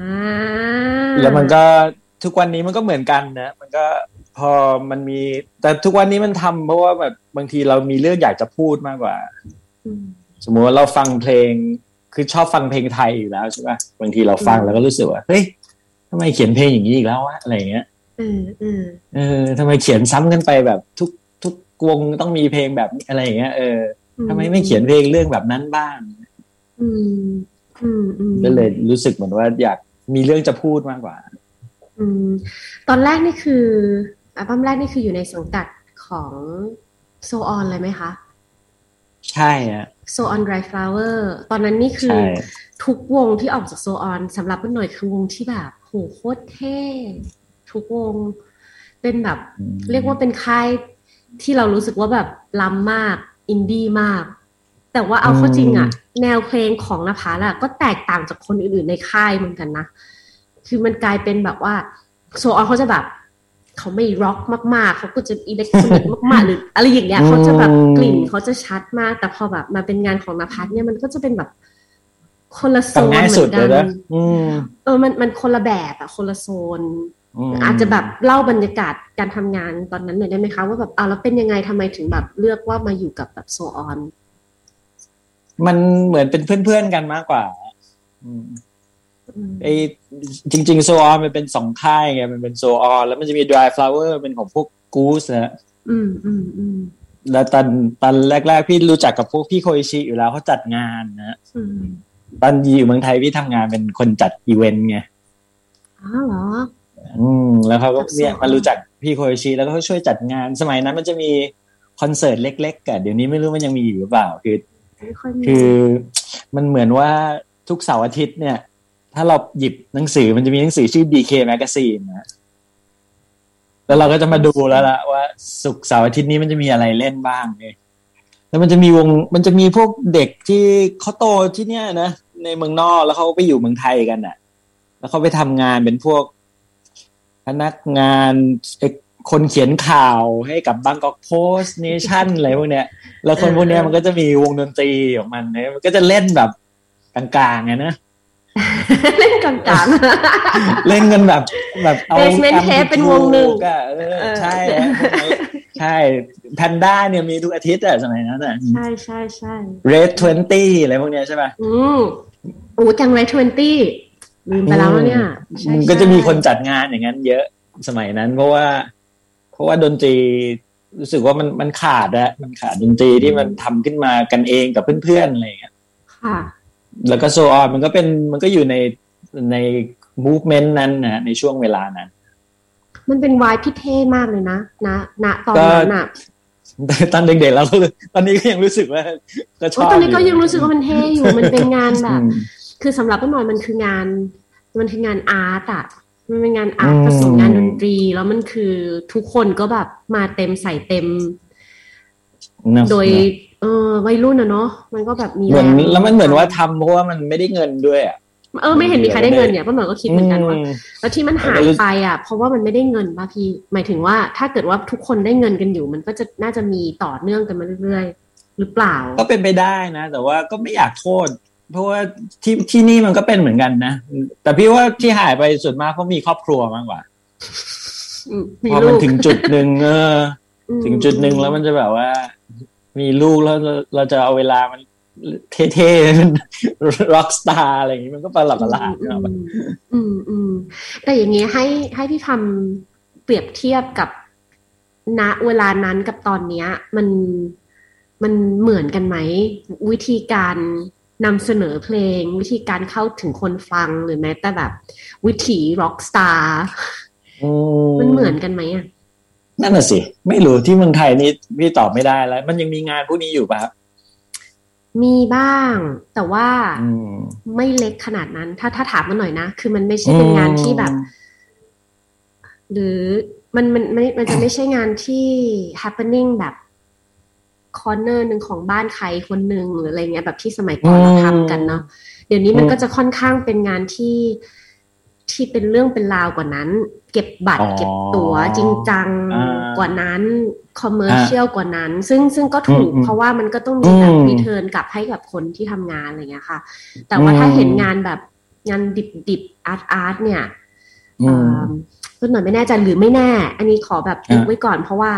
แล้วมันก็ทุกวันนี้มันก็เหมือนกันนะ มันก็ พอมันมี แต่ทุกวันนี้มันทำเพราะว่าแบบบางทีเรามีเรื่องอยากจะพูดมากกว่าอืมสมมติว่าเราฟังเพลง คือชอบฟังเพลงไทยอยู่แล้วใช่ปะบางทีเราฟังอืมแล้วก็รู้สึกว่าเฮ้ยทำไมเขียนเพลงอย่างนี้อีกแล้ววะอะไรอย่างเงี้ยเออเออเออทำไมเขียนซ้ำกันไปแบบทุกทุกวงต้องมีเพลงแบบนี้อะไรอย่างเงี้ยเออทำไมไม่เขียนเพลงเรื่องแบบนั้นบ้างอืมอืมอืมก็เลยรู้สึกเหมือนว่าอยากมีเรื่องจะพูดมากกว่าอืมตอนแรกนี่คือ อัลบั้มแรกนี่คืออยู่ในสังกัดของโซออนเลยไหมคะ ใช่อะโซออน Dry Flower ตอนนั้นนี่คือใช่ทุกวงที่ออกจากโซออนสำหรับป้าหน่อยคือวงที่แบบโหโคตรเท่ทุกวงเป็นแบบอืมเรียกว่าเป็นค่ายที่เรารู้สึกว่าแบบล้ำมาก อินดี้มาก แต่ว่าเอาเข้าจริงอะแนวเพลงของนภาล่ะก็แตกต่างจากคนอื่นๆในค่ายเหมือนกันนะ คือมันกลายเป็นแบบว่า โซออนเขาจะแบบ เขาไม่ร็อกมากๆ เขาก็จะอิเล็กทรอนิกส์มากๆ หรืออะไรอย่างเงี้ยอืมเขาจะแบบกลิ่นเขาจะชัดมาก แต่พอแบบมาเป็นงานของนภัสเนี่ยมันก็จะเป็นแบบคนละโซฟังนง่ายเหมืสุอดนเลกัยนนะอืมเออมันมันคนละแบบอะคนละโซนมอาจจะแบบเล่าบรรยากาศการทำงานตอนนั้นหน่อยได้ไหมคะว่าแบบอ่าแล้วเป็นยังไงทำไมถึงแบบเลือกว่ามาอยู่กับแบบโซออน มันเหมือนเป็นเพื่อนๆกันมากกว่าอืมอืม ไอจริง ๆ So::on มันเป็นสองค่ายไงมันเป็น So::on แล้วมันจะมี Dry Flower เป็นของพวกกูสนะอืมอืมอืมแล้วตอนตอนแรก ๆ พี่รู้จักกับพวกพี่โคอิชิอยู่แล้วเขาจัดงานนะอืมตอนอยู่เมืองไทยพี่ทำงานเป็นคนจัดอีเวนต์ไงอ้าวเหรอ อืม แล้วเขาก็กับเนี่ย So::on มารู้จักพี่โคอิชิแล้วก็เขาช่วยจัดงาน สมัยนั้นมันจะมีคอนเสิร์ตเล็กๆอะเดี๋ยวนี้ไม่รู้มันยังมีอยู่หรือเปล่า คือไม่ค่อยมีคือมันเหมือนว่าทุกเสาร์อาทิตย์เนี่ย ถ้าเราหยิบหนังสือมันจะมีหนังสือชื่อ DK Magazine นะแล้วเราก็จะมาดูแล้วล่ะว่าศุกร์เสาร์อาทิตย์นี้มันจะมีอะไรเล่นบ้างเนี่ยแล้วมันจะมีวงมันจะมีพวกเด็กที่เขาโตที่เนี่ยนะในเมืองนอกแล้วเขาไปอยู่เมืองไทยกันอะ แล้วเขาไปทำงานเป็นพวกพนักงานเอ่อคนเขียนข่าวให้กับบางกอกโพสเนชั่นอะไรพวกเนี้ย แล้วคนพวกเนี้ยมันก็จะมีวงดนตรีของมันเนะมันก็จะเล่นแบบกลางๆไงนะ เล่นกลางเล่นกันแบบแบบเอา Basement แอม Tape เป็นวงหนึ่งถูกอะเออเออใช่อะพวกนั้นใช่แพนด้าเนี่ยมีทุกอาทิตย์อะสมัยนั้นอะๆใช่ใช่ใช่ Red Twenty อะไรพวกเนี้ยใช่ป่ะอืมโอ้จังไรทเวนตี้ลืมไปแล้วเนี่ยใช่มันใช่ก็จะมีคนจัดงานอย่างนั้นเยอะสมัยนั้น เพราะว่า เพราะว่าดนตรีรู้สึกว่ามันมันขาดอะมันขาดดนตรีที่มันทำขึ้นมากันเองกับเพื่อนๆอะไรอย่างเงี้ยค่ะ แล้วก็โซออนมันก็เป็นมันก็อยู่ในในมูฟเมนต์นั้นนะในช่วงเวลานั้น มันเป็นวายพี่เท่มากเลยนะณณตอนนั้นอะแต่ตอนเด็กๆเราก็ตอนนี้ก็ยังรู้สึกว่าก็ชโอ้อบตอนนี้ก็ยังรู้สึกว่ามันเท่อยู่มันเป็นงานแบบอืมคือสำหรับป้าหน่อยมันคืองาน มันคืองานอาร์ตอะมันเป็นงานอาร์ตอืมผสมงานดนตรี แล้วมันคือทุกคนก็แบบมาเต็มใส่เต็มเนอะโดย เออวัยรุ่นอะเนาะมันก็แบบมีเหมือนรงแล้วมันเหมือนว่าทำเพราะว่ามันไม่ได้เงินด้วยอะเออไม่เห็นมีใครได้เงินเนี่ยป้าหน่อยก็คิดเหมือนกันว่าอืมแล้วที่มันหายไปอะ เพราะว่ามันไม่ได้เงินป่ะพี่ หมายถึงว่าถ้าเกิดว่าทุกคนได้เงินกันอยู่ มันก็จะน่าจะมีต่อเนื่องกันมาเรื่อยหรือเปล่า ก็เป็นไปได้นะ แต่ว่าก็ไม่อยากโทษ เพราะว่าที่ที่นี่มันก็เป็นเหมือนกันนะ แต่พี่ว่าที่หายไปส่วนมากเพราะมีครอบครัวมากกว่าอืมพอมันถึงจุดหนึ่งเอออืมถึงจุดหนึ่งแล้วมันจะแบบว่า มีลูกแล้วเราเราจะเอาเวลามันเท่ๆเป็น rock star อะไรอย่างนี้มันก็ประหลาดประหลาดอืนะมอืมอืมแต่อย่างนี้ให้ให้พี่ทำเปรียบเทียบกับณเวลานั้นกับตอนเนี้ย มันมันเหมือนกันไหม วิธีการนำเสนอเพลง วิธีการเข้าถึงคนฟังหรือแม้แต่แบบ วิถีร็อกสตาร์อืมันเหมือนกันไหมอะ นั่นน่ะสิ ไม่รู้ที่เมืองไทยนี่พี่ตอบไม่ได้แล้ว มันยังมีงานพวกนี้อยู่ป่ะครับมีบ้าง แต่ว่าอืมไม่เล็กขนาดนั้น ถ้าถ้าถามมาหน่อยนะ คือมันไม่ใช่เป็นงานที่แบบ หรือมันมันมันมันจะไม่ใช่งานที่ happening แบบ corner หนึ่งของบ้านใครคนหนึ่งหรืออะไรเงี้ยแบบที่สมัยก่อนเราทำกันเนาะเดี๋ยวนี้มันก็จะค่อนข้างเป็นงานที่ ที่เป็นเรื่องเป็นราวกว่านั้น เก็บบัตรอ๋อเก็บตั๋วจริงจังอ่ากว่านั้น commercial กว่านั้น ซึ่งซึ่งก็ถูกอืมเพราะว่ามันก็ต้องมีแบบอืม return กลับให้กับคนที่ทำงานอะไรเงี้ยค่ะ แต่ว่าถ้าอืมเห็นงานแบบงานดิบดิบอาร์ตอาร์ตเนี่ยอืมต้นหน่อยไม่แน่ใจหรือไม่แน่ อันนี้ขอแบบอ่าอุบไว้ก่อน เพราะว่า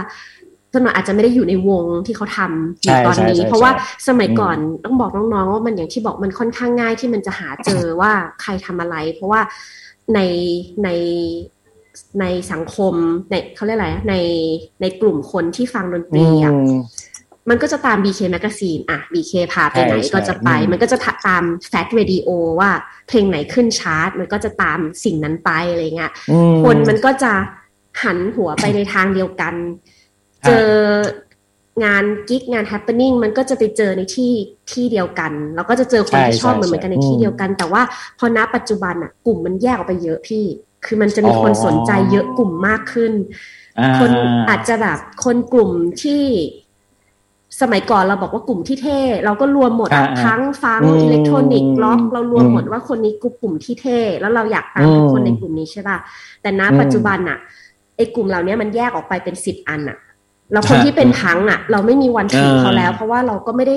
ต้นหน่อยอาจจะไม่ได้อยู่ในวงที่เขาทำอยู่ใช่ตอนนี้ใช่ใช่เพราะว่าใช่สมัยก่อนต้องบอกน้องๆว่ามันอย่างที่บอกมันค่อนข้างง่ายที่มันจะหาเจอว่าใครทำอะไร เพราะว่า ในในในสังคมในเขาเรียกอะไรอะในในกลุ่มคนที่ฟังดนตรีอะอืมมันก็จะตาม BK Magazine อะ BK พาไปไหนใช่ใช่ก็จะไปอืมมันก็จะตาม Fat Radio ว่าเพลงไหนขึ้นชาร์ตมันก็จะตามสิ่งนั้นไปอะไรเงี้ยอืมคนมันก็จะหันหัวไปในทางเดียวกันใช่เจอ งานกิ๊กงาน happening มันก็จะไปเจอในที่ที่เดียวกัน แล้วก็จะเจอคนที่ชอบเหมือนเหมือนกันในที่เดียวกัน แต่ว่าพอณปัจจุบันอะกลุ่มมันแยกออกไปเยอะพี่ คือมันจะมีคนสนใจเยอะกลุ่มมากขึ้นอ่าคนอาจจะแบบคนกลุ่มที่สมัยก่อนเราบอกว่ากลุ่มที่เท่ เราก็รวมหมดอะอ่าอ่าทั้งฟังอืมอิเล็กทรอนิกส์ล็อกเรารวมอืมหมดว่าคนนี้กลุ่มที่เท่ แล้วเราอยากตามอืมคนในกลุ่มนี้ใช่ป่ะแต่ณอืมปัจจุบันอะไอ้กลุ่มเหล่านี้มันแยกออกไปเป็นสิบอันอะ แล้วคนฮะที่เป็นพังอะเราไม่มีวันถึงอ่าเขาแล้ว เพราะว่าเราก็ไม่ได้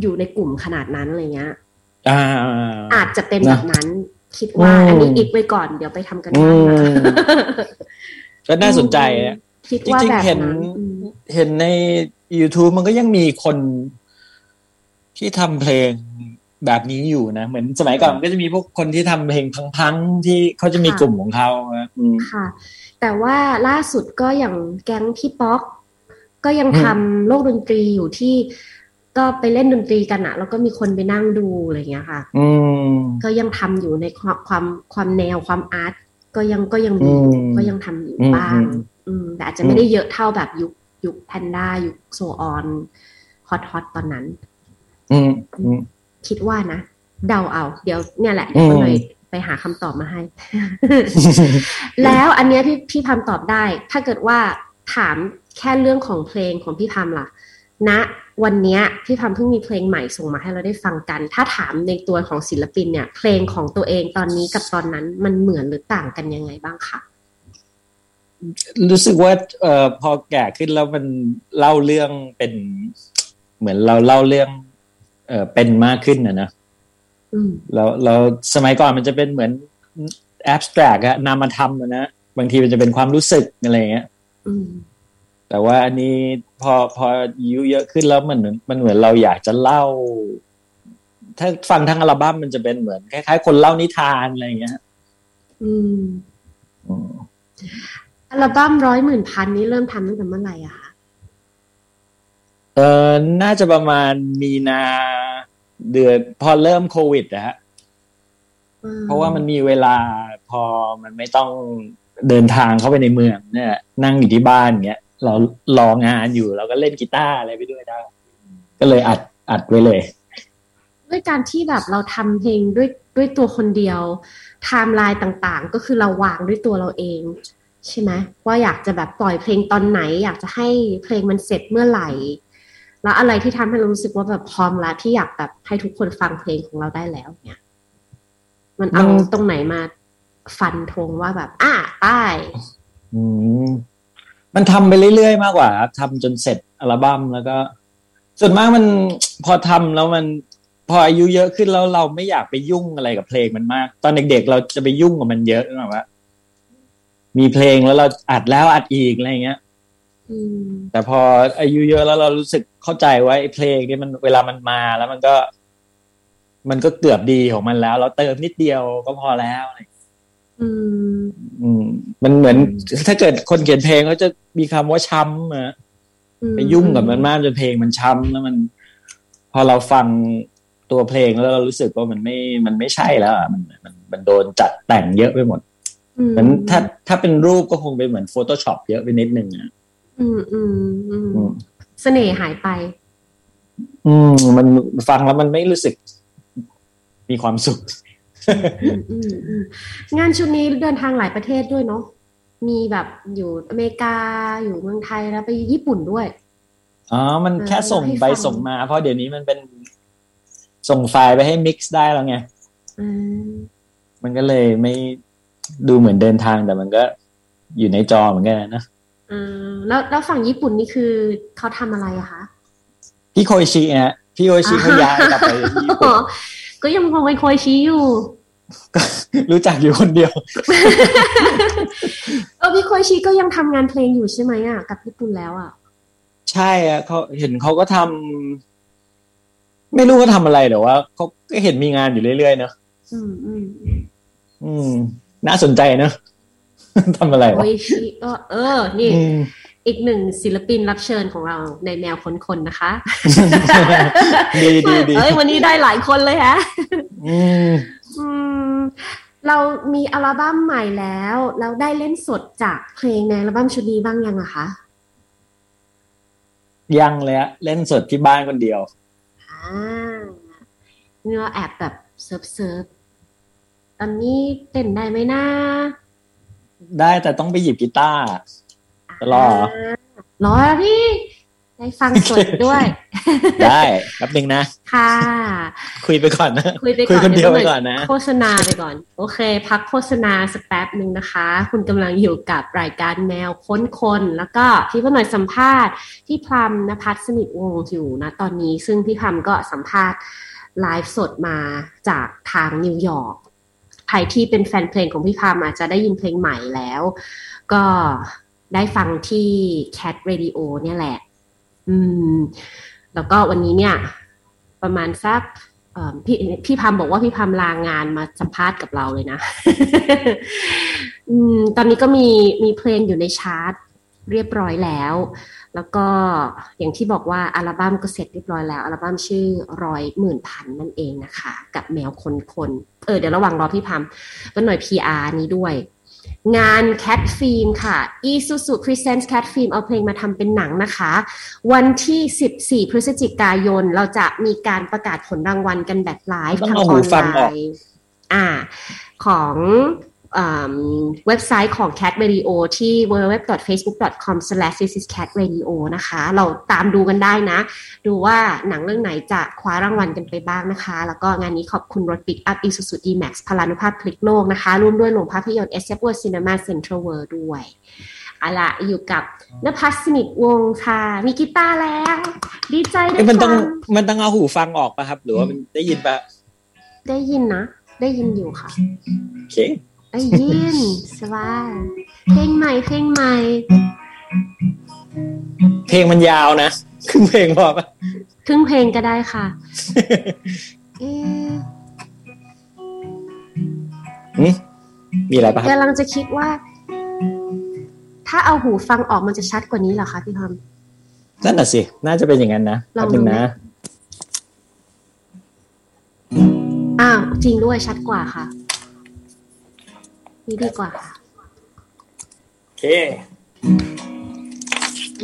อยู่ในกลุ่มขนาดนั้นอะไรเงี้ยอ่าอาจจะเป็นนะแบบนั้นคิดว่าอืมอันนี้อีกไว้ก่อนเดี๋ยวไปทำกันอืบ้านมามก็น่าสนใจอะคิดจว่าริงแบบๆเห็นนั้นอืมเห็นใน YouTube มันก็ยังมีคนที่ทำเพลงแบบนี้อยู่นะ เหมือนสมัยก่อนมันก็จะมีพวกคนที่ทำเพลงพังๆที่เขาจะมีค่ะกลุ่มของเขาอะอืมค่ะ แต่ว่าล่าสุดก็อย่างแก๊งพี่ป๊อก ก็ยังอืมทำโลกดนตรีอยู่ที่ก็ไปเล่นดนตรีกันอะแล้วก็มีคนไปนั่งดูอะไรอย่างเงี้ยค่ะอืมก็ยังทำอยู่ในความความความแนวความ art ก็ยังก็ยังมีอืมก็ยังทำอยู่อืมบ้างอืมอืมแต่อาจจะไม่ได้เยอะเท่าแบบยุคยุคแพนด้ายุค So::on hot hot ตอนนั้นอืมอืมคิดว่านะ เดาเอา เดี๋ยวเนี่ยแหละเดี๋ยวอืมก็เลยไปหาคำตอบมาให้ แล้วอันเนี้ยพี่พี่พามตอบได้ ถ้าเกิดว่าถาม แค่เรื่องของเพลงของพี่พามล่ะณนะวันเนี้ยพี่พามเพิ่งมีเพลงใหม่ส่งมาให้เราได้ฟังกัน ถ้าถามในตัวของศิลปินเนี่ย เพลงของตัวเองตอนนี้กับตอนนั้นมันเหมือนหรือต่างกันยังไงบ้างคะรู้สึกว่าเอ่อพอแก่ขึ้นแล้วมันเล่าเรื่องเป็น เหมือนเราเล่าเรื่อง เอ่อเป็นมากขึ้นนะนะอืมแล้วเราสมัยก่อนมันจะเป็นเหมือนแอบสแตรกอะนามธรรมอะนะบางทีมันจะเป็นความรู้สึกอะไรอย่างเงี้ยอืม แต่ว่าอันนี้พอพออายุเยอะขึ้นแล้วมันเหมือนมันเหมือนเราอยากจะเล่า ถ้าฟังทั้งอัลบั้มมันจะเป็นเหมือนคล้ายๆ คนเล่านิทานอะไรอย่างเงี้ย อืมอืมอัลบั้มร้อยหมื่นพันนี้เริ่มทำตั้งแต่เมื่อไหร่อะคะเออน่าจะประมาณมีนาเดือนพอเริ่มโควิดนะฮะอืมเพราะว่ามันมีเวลาพอมันไม่ต้องเดินทางเข้าไปในเมืองเนี่ยนั่งอยู่ที่บ้านเงี้ย เรารองานอยู่เราก็เล่นกีตาร์อะไรไปด้วยได้ ก็เลยอัดอัดไว้เลย ด้วยการที่แบบเราทำเพลงด้วยด้วยตัวคนเดียวไทม์ไลน์ต่างๆ ก็คือเราวางด้วยตัวเราเอง ใช่ไหมว่าอยากจะแบบปล่อยเพลงตอนไหน อยากจะให้เพลงมันเสร็จเมื่อไหร่ แล้วอะไรที่ทำให้เรารู้สึกว่าแบบพร้อมแล้วที่อยากแบบให้ทุกคนฟังเพลงของเราได้แล้วเนี่ยมันเอามันตรงไหนมาฟันธงว่าแบบ อะไป้ายอื มมันทำไปเรื่อยๆมากกว่าครับทำจนเสร็จอัลบั้มแล้วก็ ส่วนมากมันพอทำแล้วมันพออายุเยอะขึ้นแล้วเราไม่อยากไปยุ่งอะไรกับเพลงมันมาก ตอนเด็กๆเราจะไปยุ่งกับมันเยอะแบบว่ามีเพลงแล้วเราอัดแล้วอัดอีกอะไรเงี้ยอืมแต่พออายุเยอะแล้วเรารู้สึกเข้าใจว่าไอ้เพลงนี่มันเวลามันมาแล้วมันก็ มันก็เกือบดีของมันแล้ว เราเติมนิดเดียวก็พอแล้วอะไร อืมอืมมันเหมือน ถ้าเกิดคนเขียนเพลงเขาจะมีคำว่าช้ำอะอืมไปยุ่งกับมันมากจนเพลงมันช้ำแล้วมัน พอเราฟังตัวเพลงแล้วเรารู้สึกว่ามันไม่ มันไม่ใช่แล้วอะมันมันมันโดนจัดแต่งเยอะไปหมดอืมมันถ้าถ้าเป็นรูปก็คงเป็นเหมือน Photoshop เยอะไปนิดนึงอะอืมอืมอืมอืมเสน่ห์หายไป อืม มันฟังแล้วมันไม่รู้สึก มีความสุขอืมอืมอืม งานชุดนี้เดินทางหลายประเทศด้วยเนาะมีแบบอยู่อเมริกาอยู่เมืองไทยแล้วไปญี่ปุ่นด้วยอ๋อ มันเออแค่ส่งเล่าให้ไปฟังส่งมา เพราะเดี๋ยวนี้มันเป็นส่งไฟล์ไปให้ mix ได้แล้วไงอืมมันก็เลยไม่ดูเหมือนเดินทางแต่มันก็อยู่ในจอเหมือนกันนะอืมแล้วแล้วฝั่งญี่ปุ่นนี่คือเขาทำอะไรอะคะ พี่โคอิชิฮะพี่โคอิชิเขาย้ายกลับไปที่ญี่ปุ่น ก็ยังคงเป็นโคยชี้อยู่ก็รู้จักอยู่คนเดียวเออพี่โคยชี้ก็ยังทำงานเพลงอยู่ใช่ไหมอะกับญี่ปุ่นแล้วอะใช่อะเขาเห็นเขาก็ทำไม่รู้ว่าทำอะไรแต่ว่าเขาก็เห็นมีงานอยู่เรื่อยๆเนอะอืมอืมอืม น่าสนใจเนอะทำอะไรโควะยชี้ก็เออนี่ อืมอีกหนึ่งศิลปินรับเชิญของเราในแนวคนๆนะคะ ดีดีดีเอ้ยวันนี้ได้หลายคนเลยฮะอืมอืมเรามีอัลบั้มใหม่แล้วแล้วได้เล่นสดจากเพลงในอัลบั้มชุดนี้บ้างยังอะคะ ยังเลยอะเล่นสดที่บ้านคนเดียวอ่าเนื้อแอบแบบ surf surf ตอนนี้เต้นได้ไหมนะได้แต่ต้องไปหยิบกีตาร์ จะรอเหรอรอพี่ได้ฟังสดด้วย ได้แป๊บนึงนะ ค่ะ คุยไปก่อนนะ คุยไปคุยก่อนคนเดียวดี๋ไปหก่อนนะ โฆษณาไปก่อน โอเค พักโฆษณาสักแป๊บหนึ่งนะคะ คุณกำลังอยู่กับรายการแมวค้นคน แล้วก็พี่พหน่อยสัมภาษณ์พี่พลัมนภัสสนิทวงศ์อยู่นะตอนนี้ ซึ่งพี่พลัมก็สัมภาษณ์ไลฟ์สดมาจากทางนิวยอร์กใครที่เป็นแฟนเพลงของพี่พลัมอาจจะได้ยินเพลงใหม่แล้ว ก็ ได้ฟังที่ Cat Radio เนี่ยแหละ อืม แล้วก็วันนี้เนี่ย ประมาณสักพี่พี่พามบอกว่าพี่พามลางานมาสัมภาษณ์กับเราเลยนะ อืม ตอนนี้ก็มีมีเพลงอยู่ในชาร์ตเรียบร้อยแล้ว แล้วก็อย่างที่บอกว่าอัลบั้มก็เสร็จเรียบร้อยแล้ว อัลบั้มชื่อร้อยหมื่นพันนั่นเองนะคะ กับแมวคนคน เออเดี๋ยวระหว่างรอพี่พามก็หน่อย PR นี้ด้วย งาน Cat Film ค่ะ Isuzu Presents Cat Film เอาเพลงมาทำเป็นหนังนะคะ วันที่ 14 พฤศจิกายน เราจะมีการประกาศผลรางวัลกันแบบไลฟ์ต้องทางเอาอหูอนฟังไลออกน์อ่าของอืม เว็บไซต์ของ Cat Radio ที่ www.facebook.com/thisiscatradio นะคะ เราตามดูกันได้นะ ดูว่าหนังเรื่องไหนจะคว้ารางวัลกันไปบ้างนะคะ แล้วก็งานนี้ขอบคุณรถปิกอัพ Isuzu D-Max พลานุภาพพลิกโลกนะคะ ร่วมด้วยโรงภาพยนตร์ SF World Cinema Central World ด้วยเอาละอยู่กับนภัสสนิทวงศ์ค่ะ มีกีตาร์แล้ว ดีใจด้วเอ้ยยมันต้องค่ะมันต้องเอาหูฟังออกป่ะครับ หรือว่ามันได้ยินปะได้ยินนะ ได้ยินอยู่ค่ะโอเค ได้ยินสบายเพลงใหม่เพลงใหม่ เพลงมันยาวนะครึ่งเพลงพอปะครึ่งเพลงก็ได้ค่ะ เอ๊ะหึมีอะไรปะครับกำลังจะคิดว่า ถ้าเอาหูฟังออกมันจะชัดกว่านี้เหรอคะพี่พอมนั่นน่ะสิ น่าจะเป็นอย่างนั้นนะลอแป๊งบดูนึงไหมนะ อ้าวจริงด้วยชัดกว่าค่ะ นี่ดีกว่าค่ะโอเค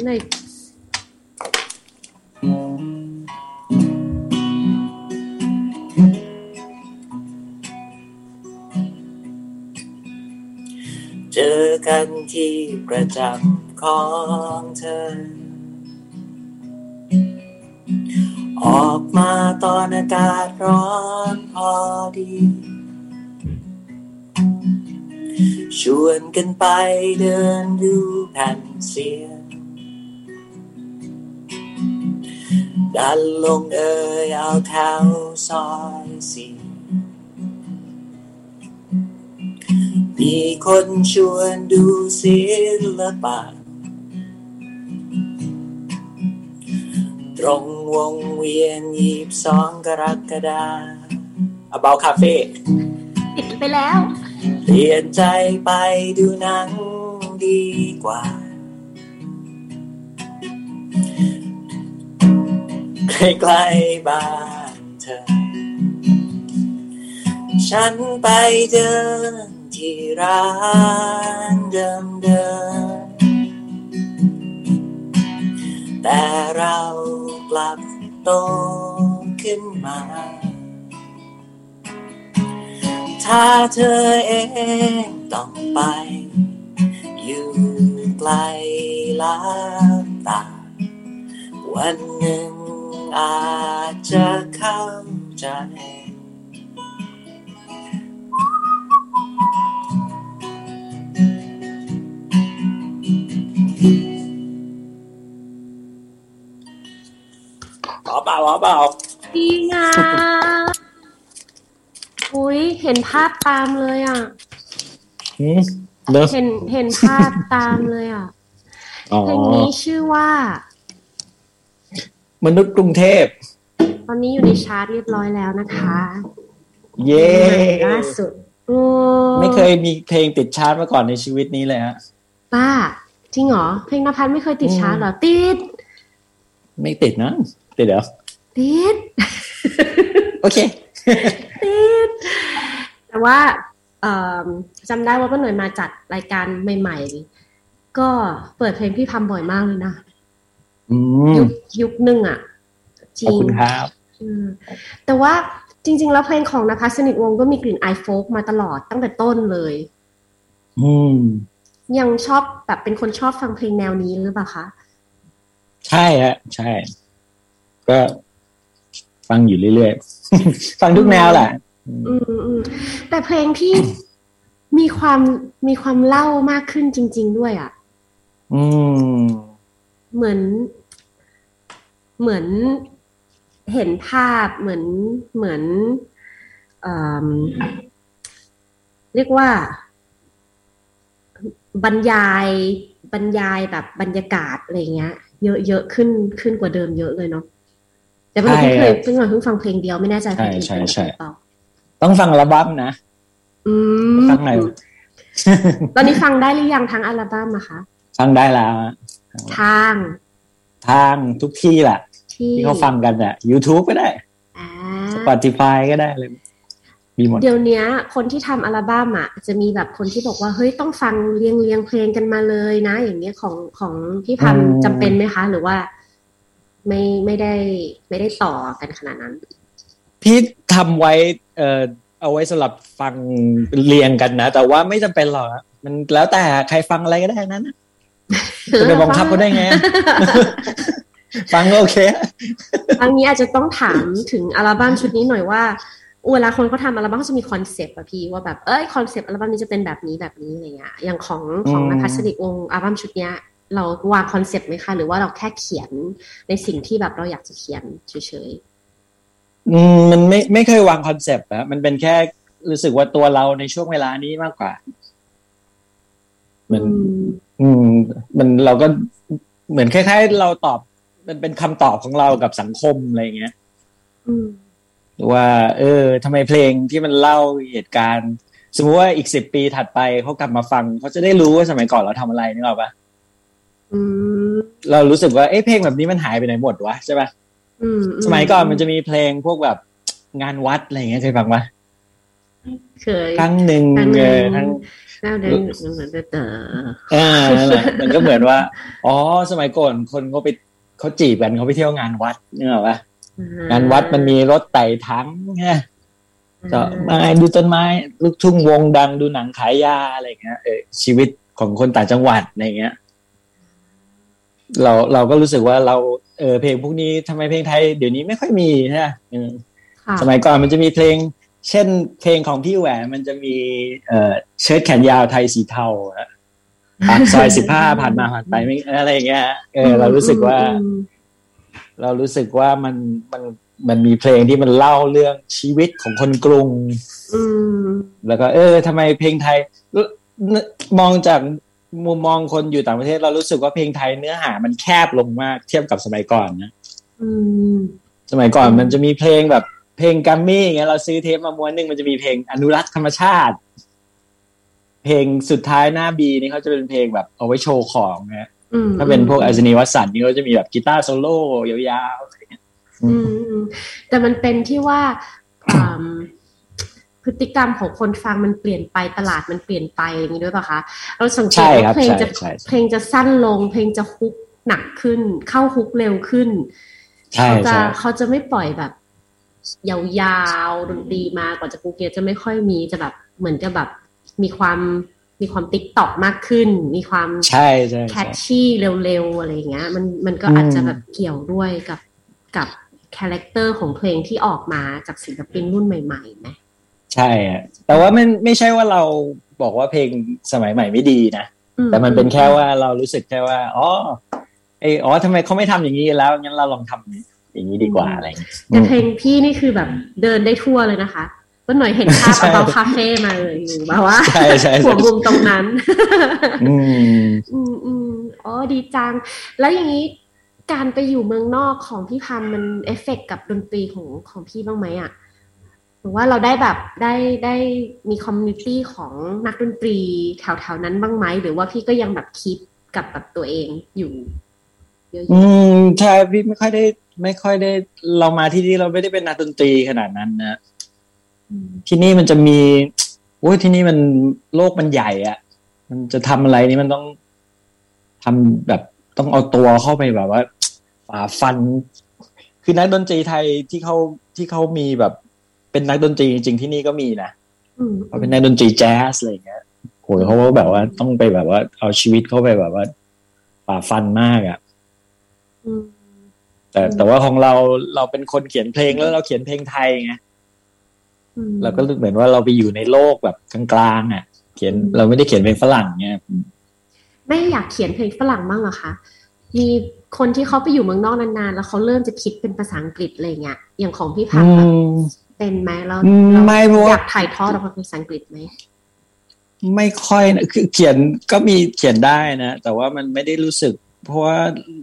เลยเจอกันที่ประจำของเธอ ออกมาตอนอากาศร้อนพอดี ชวนกันไปเดินดูแผ่นเสียง ดันลงเอ่ยเอาแถวซอยสี่มีคนชวนดูศิลปะ ตรงวงเวียนยีบสองกรกฎาอเบาคาเฟ่ปิดไปแล้ว เปลี่ยนใจไปดูหนังดีกว่า ใกล้ๆบ้านเธอ ฉันไปเดินที่ร้านเดิมเดิมแต่เรากลับโตขึ้นมา ถ้าเธอเองต้องไป อยู่ไกลลับตา วันหนึ่งอาจจะเข้าใจหอเปล่าหอเปล่าดีงา อุ้ยเห็นภาพตามเลยอะเห็นเห็นภาพตามเลยอะเพลงนี้ชื่อว่า มนุษย์กรุงเทพ ตอนนี้อยู่ในชาร์ตเรียบร้อยแล้วนะคะ เย้ล่าสุดไม่เคยมีเพลงติดชาร์ตมาก่อนในชีวิตนี้เลยฮะป้า จริงเหรอ เพลงนภัสไม่เคยติดชาร์ตเหรอ ติด ไม่ติดนะ ติดเหรอ ติด โอเค ติดแต่ว่าจำได้ว่าก็หน่วยมาจัดรายการใหม่ ๆ ก็เปิดเพลงพี่พัมบ่อยมากเลยนะยุคยุคหนึ่งอะจริงขอบคุณครับแต่ว่าจริง ๆ แล้วเพลงของนภัสสนิทวงก็มีกลิ่นไอโฟกมาตลอดตั้งแต่ต้นเลย อืม ยังชอบแบบเป็นคนชอบฟังเพลงแนวนี้หรือเปล่าคะ ใช่ฮะ ใช่ ก็ ฟังอยู่เรื่อยๆ ฟังทุกแนวแหละอืมแต่เพลงที่มีความมีความเล่ามากขึ้นจริง ๆ ด้วยอะอืมเหมือน เหมือนเห็นภาพเหมือนเหมือนเรียกว่า บรรยายบรรยายแบบบรรยากาศอะไรเงี้ย เยอะเยอะขึ้นขึ้นกว่าเดิมเยอะเลยเนาะ แต่เพิ่งเคยเพิ่งเพิ่งฟังเพลงเดียวไม่แน่ใจเพลงใช่ใช่ใช่ต้องฟังอัลบั้มนะอืมฟังไหนตอนนี้ฟังได้หรือยังทั้งอัลบั้มอะคะฟังได้แล้วทาง ทางทุกที่แหละที่เขาฟังกันอะ YouTube ก็ได้สปอติฟายก็ได้เลยมีหมดเดี๋ยวนี้คนที่ทำอัลบั้มอะจะมีแบบคนที่บอกว่าเฮ้ยต้องฟังเรียงเรียงเพลงกันมาเลยนะ อย่างเนี้ยของของพี่พันจำเป็นไหมคะ หรือว่า ไม่ไม่ได้ไม่ได้ต่อกันขนาดนั้นพี่ทำไว้เอ่อเอาไว้สำหรับฟังเรียงกันนะ แต่ว่าไม่จำเป็นหรอกมันแล้วแต่ใครฟังอะไรก็ได้นั้นจะไปบังคับเขาได้ไง ฟังโอเคอันนี้อาจจะต้องถามถึงอัลบั้มชุดนี้หน่อยว่าเวลาคนเขาทำอัลบั้มเขาจะมี concept อะพี่ว่าแบบเอ้ย concept อัลบั้มนี้จะเป็นแบบนี้แบบนี้อะไรเงี้ยอย่างของของนภัสดิกวงอัลบั้มชุดเนี้ย เราวาง concept ไหมคะ หรือว่าเราแค่เขียนในสิ่งที่แบบเราอยากจะเขียนเฉยๆอืมมันไม่ไม่เคยวาง concept อะมันเป็นแค่รู้สึกว่าตัวเราในช่วงเวลานี้มากกว่า มัน อืม มันเราก็เหมือนคล้ายๆ เราตอบ มันเป็นคำตอบของเรากับสังคมอะไรเงี้ยอืมว่า เออทำไมเพลงที่มันเล่าเหตุการณ์ สมมติว่าอีกสิบปีถัดไปเขากลับมาฟังเขาจะได้รู้ว่าสมัยก่อนเราทำอะไรนึกออกปะ เรารู้สึกว่าเอ้เพลงแบบนี้มันหายไปไหนหมดวะใช่ปะสมัยก่อนมันจะมีเพลงพวกแบบงานวัดอะไรเงี้ยเคยฟังปะเคยครั้งหนึ่งเออทั้งเออมันก็เหมือนว่า อ๋อ สมัยก่อนคนเขาไปเขาจีบกันเขาไปเที่ยวงานวัดนึกออกปะงานวัดมันมีรถไต่ทั้งไงก็มาดูต้นไม้ ลูกทุ่งวงดังดูหนังขายยาอะไรเงี้ยเออชีวิตของคนต่างจังหวัดอะไรเงี้ย เราเราก็รู้สึกว่าเราเออเพลงพวกนี้ทำไมเพลงไทยเดี๋ยวนี้ไม่ค่อยมีนะสมัยก่อนมันจะมีเพลง เช่น เพลงของพี่แหวนมันจะมีเอ่อเชิ้ตแขนยาวไทยสีเทาปากซอยสิบห้าผ่านมาผ่านไปไม่อะไรเงี้ยเออเรารู้สึกว่า เรารู้สึกว่ามันมันมันมีเพลงที่มันเล่าเรื่องชีวิตของคนกรุงอืมแล้วก็ เออทำไมเพลงไทยมองจาก มุมมองคนอยู่ต่างประเทศเรารู้สึกว่าเพลงไทยเนื้อหามันแคบลงมากเทียบกับสมัยก่อนนะอืมสมัยก่อนมันจะมีเพลงแบบเพลงกัมมี่อย่างเงี้ยเราซื้อเทปมาม้วนหนึ่งมันจะมีเพลงอนุรักษ์ธรรมชาติ เพลงสุดท้ายหน้าบีนี่เขาจะเป็นเพลงแบบเอาไว้โชว์ของนะอืมถ้าเป็นพวกอัศนีวสันต์นี่เขาจะมีแบบกีตาร์โซโล่ยาวๆอะไรเงี้ยอืมอืมแต่มันเป็นที่ว่าอืม พฤติกรรมของคนฟังมันเปลี่ยนไปตลาดมันเปลี่ยนไปอย่างนี้ด้วยป่ะคะเราสังเกตใช่ครัว่าบเพลงใช่จะใช่เพลงจะสั้นลง เพลงจะฮุกหนักขึ้น เข้า hook เร็วขึ้นใช่เขาจะใช่เขาจะไม่ปล่อยแบบ ยาวๆดนตรีมากว่าจะกูเกียจะไม่ค่อยมีจะแบบเหมือนจะแบบมีความมีความ TikTok มากขึ้น มีความใช่ใช่ catchy ใช่เร็วๆอะไรอย่างเงี้ย มันมันก็อืมอาจจะแบบเกี่ยวด้วยกับกับ character ของเพลงที่ออกมาจากศิลปินรุ่นใหม่ๆไหม ใช่อะแต่ว่ามันไม่ใช่ว่าเราบอกว่าเพลงสมัยใหม่ไม่ดีนะอืแต่มันเป็นแค่ว่าเรารู้สึกแค่ว่าอ๋อไออ๋อทำไมเขาไม่ทำอย่างนี้แล้วงั้นเราลองทำอย่างนี้ดีกว่าอะไรอย่างเงี้ยแต่เพลงพี่นี่คือแบบเดินได้ทั่วเลยนะคะก็หน่อยเห็นภาพใช่เบาคาเฟ่มาเลยอยู่แบบว่าใช่ใช่หัใช่วมุมตรงนั้นอืมอืมอืมอ๋อดีจัง แล้วอย่างนี้การไปอยู่เมืองนอกของพี่พันธุ์มันเอฟเฟกต์กับดนตรีของของพี่บ้างไหมอะห รือว่าเราได้แบบได้ได้มี community ของนักดนตรีแถวๆนั้นบ้างไหม หรือว่าพี่ก็ยังแบบคิดกับแบบตัวเองอยู่เยอะอืมใช่พี่ไม่ค่อยได้ ไม่ค่อยได้ เรามาที่นี่เราไม่ได้เป็นนักดนตรีขนาดนั้นนะๆอืมที่นี่มันจะมีโอ้ยที่นี่มันโลกมันใหญ่อะมันจะทำอะไรนี่มันต้องทำแบบต้องเอาตัวเข้าไปแบบว่าฝ่าฟัน คือนักดนตรีไทยที่เขาที่เขามีแบบ เป็นนักดนตรีจริงๆที่นี่ก็มีนะอืมเขาเป็นนักดนตรีแจ๊สอะไรอย่างเงี้ยโหยเขาก็แบบว่าต้องไปแบบว่า เอาชีวิตเข้าไปแบบว่าฝ่าฟันมากอะอืมแต่แต่ว่าของเราเราเป็นคนเขียนเพลงแล้วเราเขียนเพลงไทยไงอืมเราก็เหมือนว่าเราไปอยู่ในโลกแบบกลางๆอะ เขียนอืมเราไม่ได้เขียนเพลงฝรั่งเนี่ยไม่อยากเขียนเพลงฝรั่งบ้างเหรอคะมีคนที่เขาไปอยู่เมืองนอกนานๆ แล้วเขาเริ่มจะคิดเป็นภาษาอังกฤษอะไรเงี้ยอย่างของพี่พันอืธ์แบบม เป็นไหมแล้วอืมเราไม่เพราะว่าอยากถ่ายทอดออกมาเป็นภาษาอังกฤษไหมไม่ค่อยนะคือเขียนก็มีเขียนได้นะ แต่ว่ามันไม่ได้รู้สึก เพราะว่า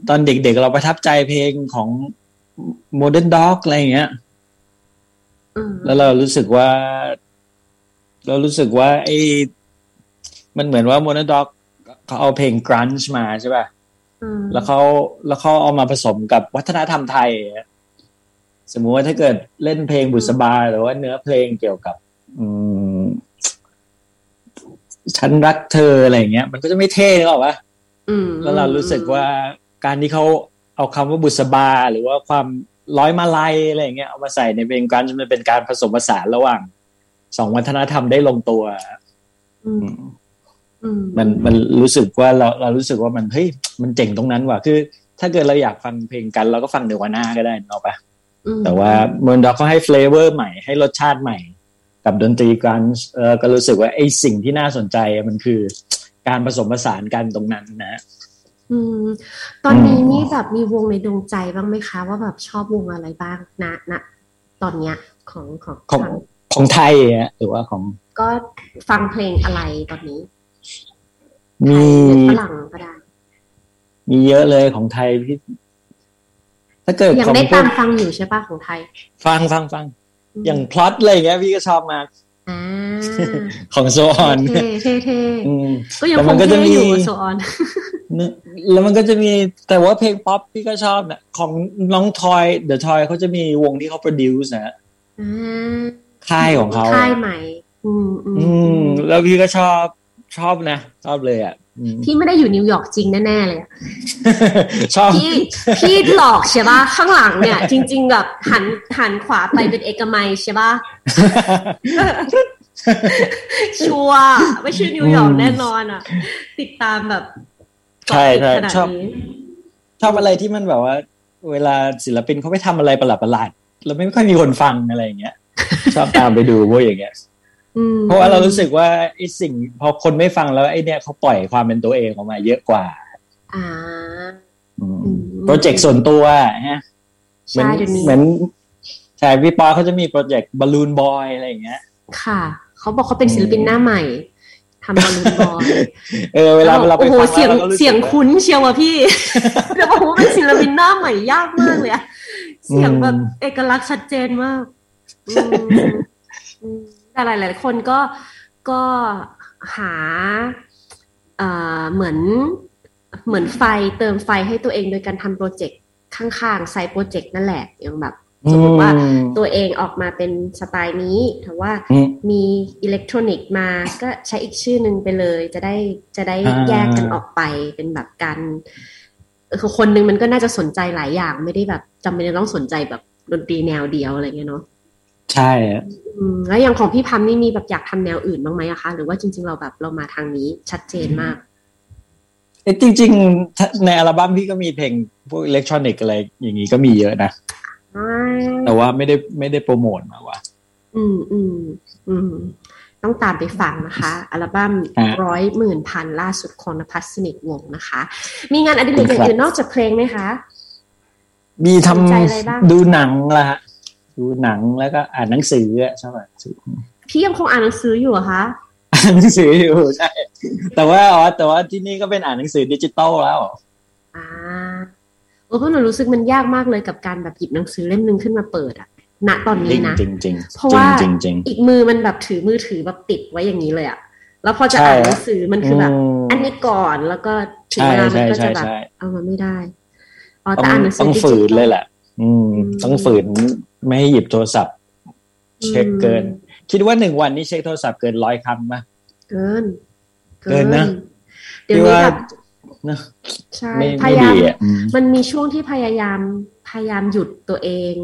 ตอนเด็กๆเราประทับใจเพลงของ Modern Dog อะไรอย่างเงี้ยอืมแล้วเรารู้สึกว่า เรารู้สึกว่าไอ้มันเหมือนว่า Modern Dog เขาเอาเพลง grunge มาใช่ป่ะอืมแล้วเขาแล้วเขาเอามาผสมกับวัฒนธรรมไทยอะ สมมุติว่าถ้าเกิดเล่นเพลงบุษบาหรือว่าเนื้อเพลงเกี่ยวกับ อืมฉันรักเธออะไรอย่างเงี้ย มันก็จะไม่เท่หรอกวะอืมแล้วเรารู้สึกว่าการที่เขาเอาคำว่าบุษบา หรือว่าความร้อยมาลัยอะไรอย่างเงี้ยเอามาใส่ในเพลงกันมันเป็นการผสมผสานระหว่างสองวัฒนธรรมได้ลงตัวอืมอืมมันมันรู้สึกว่าเราเรารู้สึกว่ามันเฮ้ยมันเจ๋งตรงนั้นว่ะคือ ถ้าเกิดเราอยากฟังเพลงกัน เราก็ฟังเดวาน่าก็ได้เนาะปะอืม แต่ว่าเมอร์ด็อกเขาให้เฟลเวอร์ใหม่ให้รสชาติใหม่ กับดนตรีกันเออก็รู้สึกว่าไอ้สิ่งที่น่าสนใจมันคือการผสมผสานกันตรงนั้นนะอืมตอนนี้อืมนี่แบบมีวงในดวงใจบ้างไหมคะ ว่าแบบชอบวงอะไรบ้างณณตอนเนี้ยของของของฟังของไทยอะหรือว่าของ ก็ฟังเพลงอะไรตอนนี้ มีไทยหรือฝรั่งก็ได้มีเยอะเลยของไทยพี่ ถ้าเกิดยังของได้พวตากมฟังอยู่ใช่ปะของไทย ฟังฟังฟังมอย่างพล็อตอะไรอย่างเงี้ยพี่ก็ชอบมากอ่าของโซออนเท่เท่เท่อืมก็ยังแต่คมันงก็จะเท่มีอยู่โซออนนึกแล้วมันก็จะมีแต่ว่าเพลงป๊อปพี่ก็ชอบนะของน้องทอยเดอะทอยเขาจะมีวงที่เขาโปรดิวส์นะอ่าค่ายของเขาค่ายใหม่อืมอืมอืมแล้วพี่ก็ชอบชอบนะ ชอบเลยอะอืม พี่ไม่ได้อยู่นิวยอร์กจริงแน่ๆเลยอะชอบพี่พี่หลอกใช่ปะข้างหลังเนี่ย จริง ๆ แบบหันหันขวาไปเป็นเอกมัยใช่ปะชัวร์ไม่ใช่นิวยอร์กอืมแน่นอนอะ ติดตามแบบใช่ใช่เกาะติดขนาดชอบนี้ชอบอะไรที่มันแบบว่า เวลาศิลปินเขาไปทำอะไรประหลาดประหลาดๆเราไม่ค่อยมีคนฟังอะไรอย่างเงี้ย ชอบตามไปดูพวกอย่างเงี้ยอืม เพราะว่าเรารู้สึกว่าไอ้สิ่งพอคนไม่ฟังแล้วไอ้เนี่ยเขาปล่อยความเป็นตัวเองออกมาเยอะกว่าอ่าอืมอืมโปรเจกต์ส่วนตัวฮะเหมือนใช่เดี๋ยวนี้เหมือนใช่พี่ปอเขาจะมีโปรเจกต์ Balloon Boy อะไรอย่างเงี้ย ค่ะ เขาบอกเขาเป็นศิลปินหน้าใหม่ทำ Ball oon Boy เออเวลาเวลาไปโอ้โหฟังเสียงแล้วเราก็รู้สึกเสียงว่าคุ้นเชียวว่ะพี่เดี๋ยวบอกว่าเป็นศิลปินหน้าใหม่ยากมากเลยอะเสียงแบบเอกลักษณ์ชัดเจนมากอืมอืม แต่หลาย ๆ คนก็ก็หาเอ่อเหมือนเหมือนไฟเติมไฟให้ตัวเองโดยการทำโปรเจกต์ข้างๆไซต์โปรเจกต์นั่นแหละอย่างแบบสมมติว่าอืมตัวเองออกมาเป็นสไตล์นี้แต่ว่าอืมมีอิเล็กทรอนิกส์มาก็ใช้อีกชื่อหนึ่งไปเลย จะได้จะได้อ่าแยกกันออกไปเป็นแบบการเออคือคนหนึงมันก็น่าจะสนใจหลายอย่าง ไม่ได้แบบจำเป็นจะต้องสนใจแบบดนตรีแนวเดียวอะไรเงี้ยเนาะ ใช่อะอืมแล้วอย่างของพี่พัมนี่มีแบบอยากทำแนวอื่นบ้างไหมอะคะ หรือว่าจริง ๆ เราแบบเรามาทางนี้ชัดเจนมากเอ้ยจริงๆถ้าในอัลบั้มพี่ก็มีเพลงพวกอิเล็กทรอนิกส์อะไรอย่างงี้ก็มีเยอะนะแต่ว่าไม่ได้ไม่ได้โปรโมทมาว่าอืมอืมอืมต้องตามไปฟังนะคะ อัลบั้มฮะร้อยหมื่นพันล่าสุดของนภัสสนิทวงศ์นะคะ มีงานอดิเรกอย่างครับอื่นนอกจากเพลงไหมคะ มีทสนใจอะไรบ้างำดูหนังละฮะ ดูหนังแล้วก็อ่านหนังสืออะชอบอ่านหนังสือพี่ยังคงอ่านหนังสืออยู่เหรอคะอ่านหนังสืออยู่ใช่แต่ว่าอ๋อแต่ว่าที่นี่ก็เป็นอ่านหนังสือดิจิตอลแล้วอ่าโอ้เพราะหนูรู้สึกมันยากมากเลยกับการแบบหยิบหนังสือเล่มหนึ่งขึ้นมาเปิดอะณตอนจรินี้งนะจริงจริงเพราะว่าจริงจริงอีกมือมันแบบถือมือถือแบบติดไว้อย่างนี้เลยอะแล้วพอจะใช่อ่านหนังสือมันคือแบบมอันนี้ก่อนแล้วก็ถึงใช่เวลามันก็ใช่จะแบบใช่เอามาไม่ได้อ๋อต้แต่องอ่านหนังสือต้องดิจิฝืนตอเลยแหละ อืมอืมต้องฝืน ไม่ให้หยิบโทรศัพท์ เช็คเกินอืมคิดว่าหนึ่งวันนี้เช็คโทรศัพท์เกินร้อยครั้งไหมเกิน เกินนะเดี๋ยวนี้พี่ว่าแบบนะใช่ไม่พไม่ยายามดีอะอืมมันมีช่วงที่พยายามพยายามหยุดตัวเอง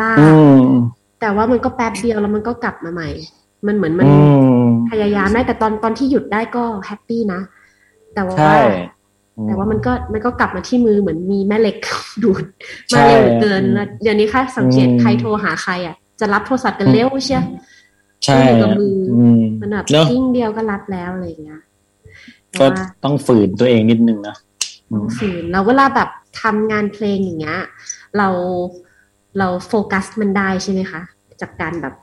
บ้างอืมแต่ว่ามันก็แป๊บเดียวแล้วมันก็กลับมาใหม่ มันเหมือนมันอืมพยายามได้แต่ตอนตอนที่หยุดได้ก็แฮปปี้นะ แต่ว่าใช่อืม แต่ว่ามันก็มันก็กลับมาที่มือเหมือนมีแม่เหล็กดูดใช่มาเร็วเหลือเกินอืมแล้วเดี๋ยวนี้ค่ะสังเกตอืมใครโทรหาใครอะจะรับโทรศัพท์กันเร็วเชียใช่อยู่กับมืออืมมันแบบเนอะยิ่งเดียวก็รับแล้วอะไรอย่างเงี้ยแต่ก็ว่าต้องฝืนตัวเองนิดนึงนะอืต้องมฝืนแล้วเวลาแบบทำงานเพลงอย่างเงี้ย เราเราโฟกัสมันได้ใช่ไหมคะ จากการแบบ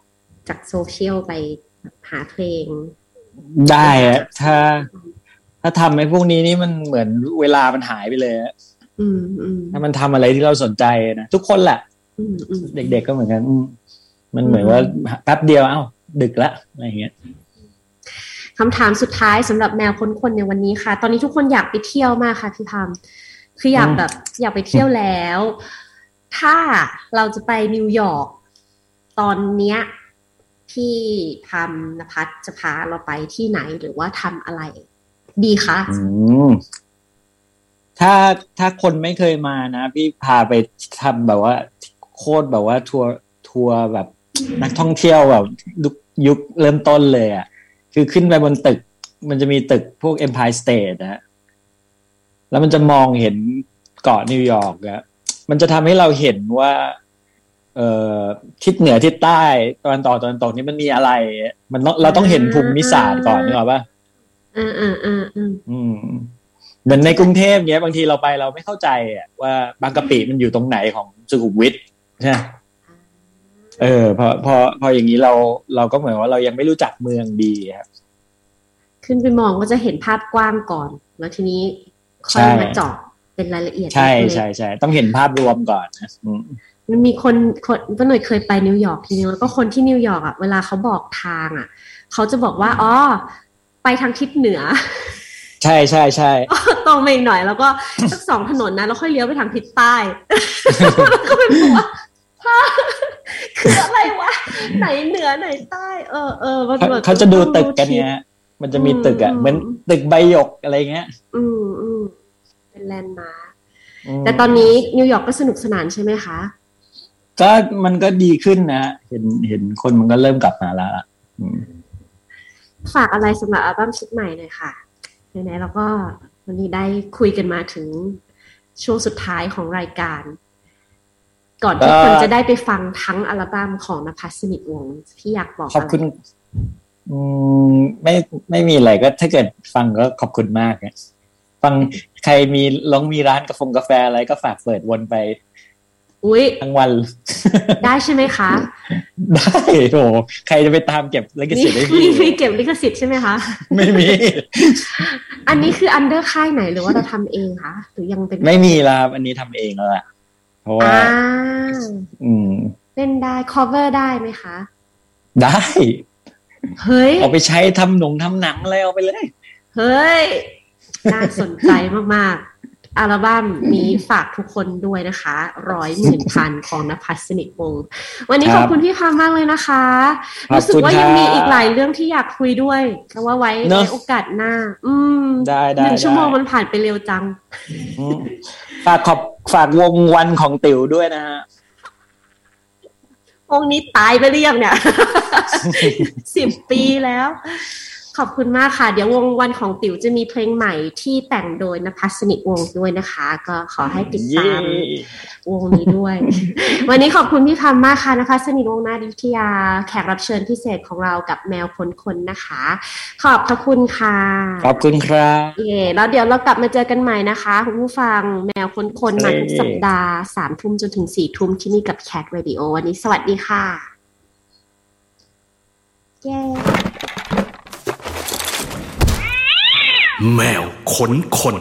จากโซเชียลไปแบบหาเพลง ได้อะถ้า ถ้าทำไอ้พวกนี้นี่มันเหมือนเวลามันหายไปเลยอะอืมอืมถ้ามันทำอะไรที่เราสนใจนะทุกคนแหละอืมอืมเด็กๆก็เหมือนกันอืมมันเหมือนว่าแป๊บเดียวเอ้า ดึกละอะไรอย่างเงี้ยคำถามสุดท้ายสำหรับแมวค้นคนในวันนี้ค่ะ ตอนนี้ทุกคนอยากไปเที่ยวมากค่ะพี่พามคืออยากอืมแบบ อยากไปเที่ยวแล้ว ถ้าเราจะไปนิวยอร์กตอนเนี้ยพี่พามนภัสจะพาเราไปที่ไหนหรือว่าทำอะไร ดีคะอืมถ้าถ้าคนไม่เคยมานะพี่พาไปทำแบบว่า โคตรแบบว่าทัวร์ทัวร์แบบ นักท่องเที่ยวแบบยุคยุคเริ่มต้นเลยอะ คือขึ้นไปบนตึก มันจะมีตึกพวก Empire State นะฮะแล้วมันจะมองเห็นเกาะนิวยอร์กอะมันจะทำให้เราเห็นว่าเอ่อทิศเหนือทิศใต้ตะวันตกตะวันตกนี่มันมีอะไร มันต้องเราต้องเห็นภูมิศาสตร์ก่อนนึกออกปะ อ่าอ่าอ่าอ่าอืมเหมือนในกรุงเทพเนี้ยบางทีเราไปเราไม่เข้าใจอะว่าบางกะปิมันอยู่ตรงไหนของสุขุมวิทใช่ไหมเออพอพอพออย่างนี้เราเราก็เหมือนว่าเรายังไม่รู้จักเมืองดีครับ ขึ้นไปมองก็จะเห็นภาพกว้างก่อน แล้วทีนี้ค่ใช่อยมาเจาะเป็นรายละเอียดใช่เล็กๆใช่ใช่ต้องเห็นภาพรวมก่อนนะอืมมันมีคนคนป้าหน่วยเคยไปนิวยอร์กทีนึงแล้วก็คนที่นิวยอร์กอะเวลาเขาบอกทางอะเขาจะบอกว่าอ๋อ ไปทางทิศเหนือ ใช่ใช่ใช่ตรงไปอีกหน่อย แล้วก็สักสองถนนนะแล้วค่อยเลี้ยวไปทางทิศใต้แล้วก็เป็นบอกว่าฮะคืออะไรวะ ไหนเหนือไหนใต้ เออเออมันเขาแบบเขาจะดูตึกกันทิศเนี้ยมันจะมีตึกอะอืมเหมือนตึกใบหยกอะไรเงี้ย อืมอืมเป็น landmar k แต่ตอนนี้นิวยอร์กก็สนุกสนานใช่ไหมคะ ก็มันก็ดีขึ้นนะ เห็นเห็นคนมันก็เริ่มกลับมาแล้วล่ะอืม ฝากอะไรสำหรับอัลบั้มชุดใหม่หน่อยค่ะไหนๆเราก็วันนี้ได้คุยกันมาถึงช่วงสุดท้ายของรายการ ก่อนที่คนจะได้ไปฟังทั้งอัลบั้มของนภัสสนิทวงศ์พี่อยากบอกขอบคุณไม่ไม่มีอะไรก็ถ้าเกิดฟังก็ขอบคุณมากนะฟังใครมีลองมีร้านกาแฟกาแฟอะไรก็ฝากเปิดวนไป อุ้ยทั้งวัน ได้ใช่ไหมคะ ได้โอ้ใครจะไปตามเก็บลิขสิทธิ์ให้มีพี่มีเก็บลิขสิทธิ์ใช่ไหมคะ ไม่มี อันนี้คืออันเดอร์ค่ายไหนหรือว่าเราทำเองคะหรือยังเป็นไม่มีแล้วครับอันนี้ทำเองแล้วล่ะเพราะว่าอ่าอืม เล่นได้ cover ได้ไหมคะ ได้เฮ้ยเอาไปใช้ทำหนงทำหนังอะไรเอาไปเลย เฮ้ยน่าสนใจมากๆ อัลบั้มนี้ฝากทุกคนด้วยนะคะร้อยหมื่นพันของนภัสสนิทวงศ์วันนี้คขรัอบบคุณพี่พามากเลยนะคะขอบรู้สึกคุณว่ายังครับมีอีกหลายเรื่องที่อยากคุยด้วยแต่ว่าไว้เนอะไว้โอกาสหน้า อืมได้ได้หนึ่งชั่วโมงได้มันผ่านไปเร็วจังอืมฝากขอบฝากวงวันของติ๋วด้วยนะฮะวงนี้ตายไปหรือยังเนี่ยสิบปีแล้ว ขอบคุณมากค่ะ เดี๋ยววงวันของติ๋วจะมีเพลงใหม่ที่แต่งโดยนภัสสนิทวงศ์ด้วยนะคะ ก็ขอให้ติดตามเย้วงนี้ด้วย วันนี้ขอบคุณพี่พัมมากค่ะนภัสสนิทวงศ์นาดิทยา แขกรับเชิญพิเศษของเรากับแมวคนคนๆนะคะ ขอบพระคุณค่ะ ขอบคุณครับเย่แล้วเดี๋ยวเรากลับมาเจอกันใหม่นะคะคุณผู้ฟังแมวคนคนๆมาทุกสัปดาห์สามทุ่มจนถึงสี่ทุ่มที่นี่กับแคทเรดิโอวันนี้สวัสดีค่ะเย้ แมวขนคน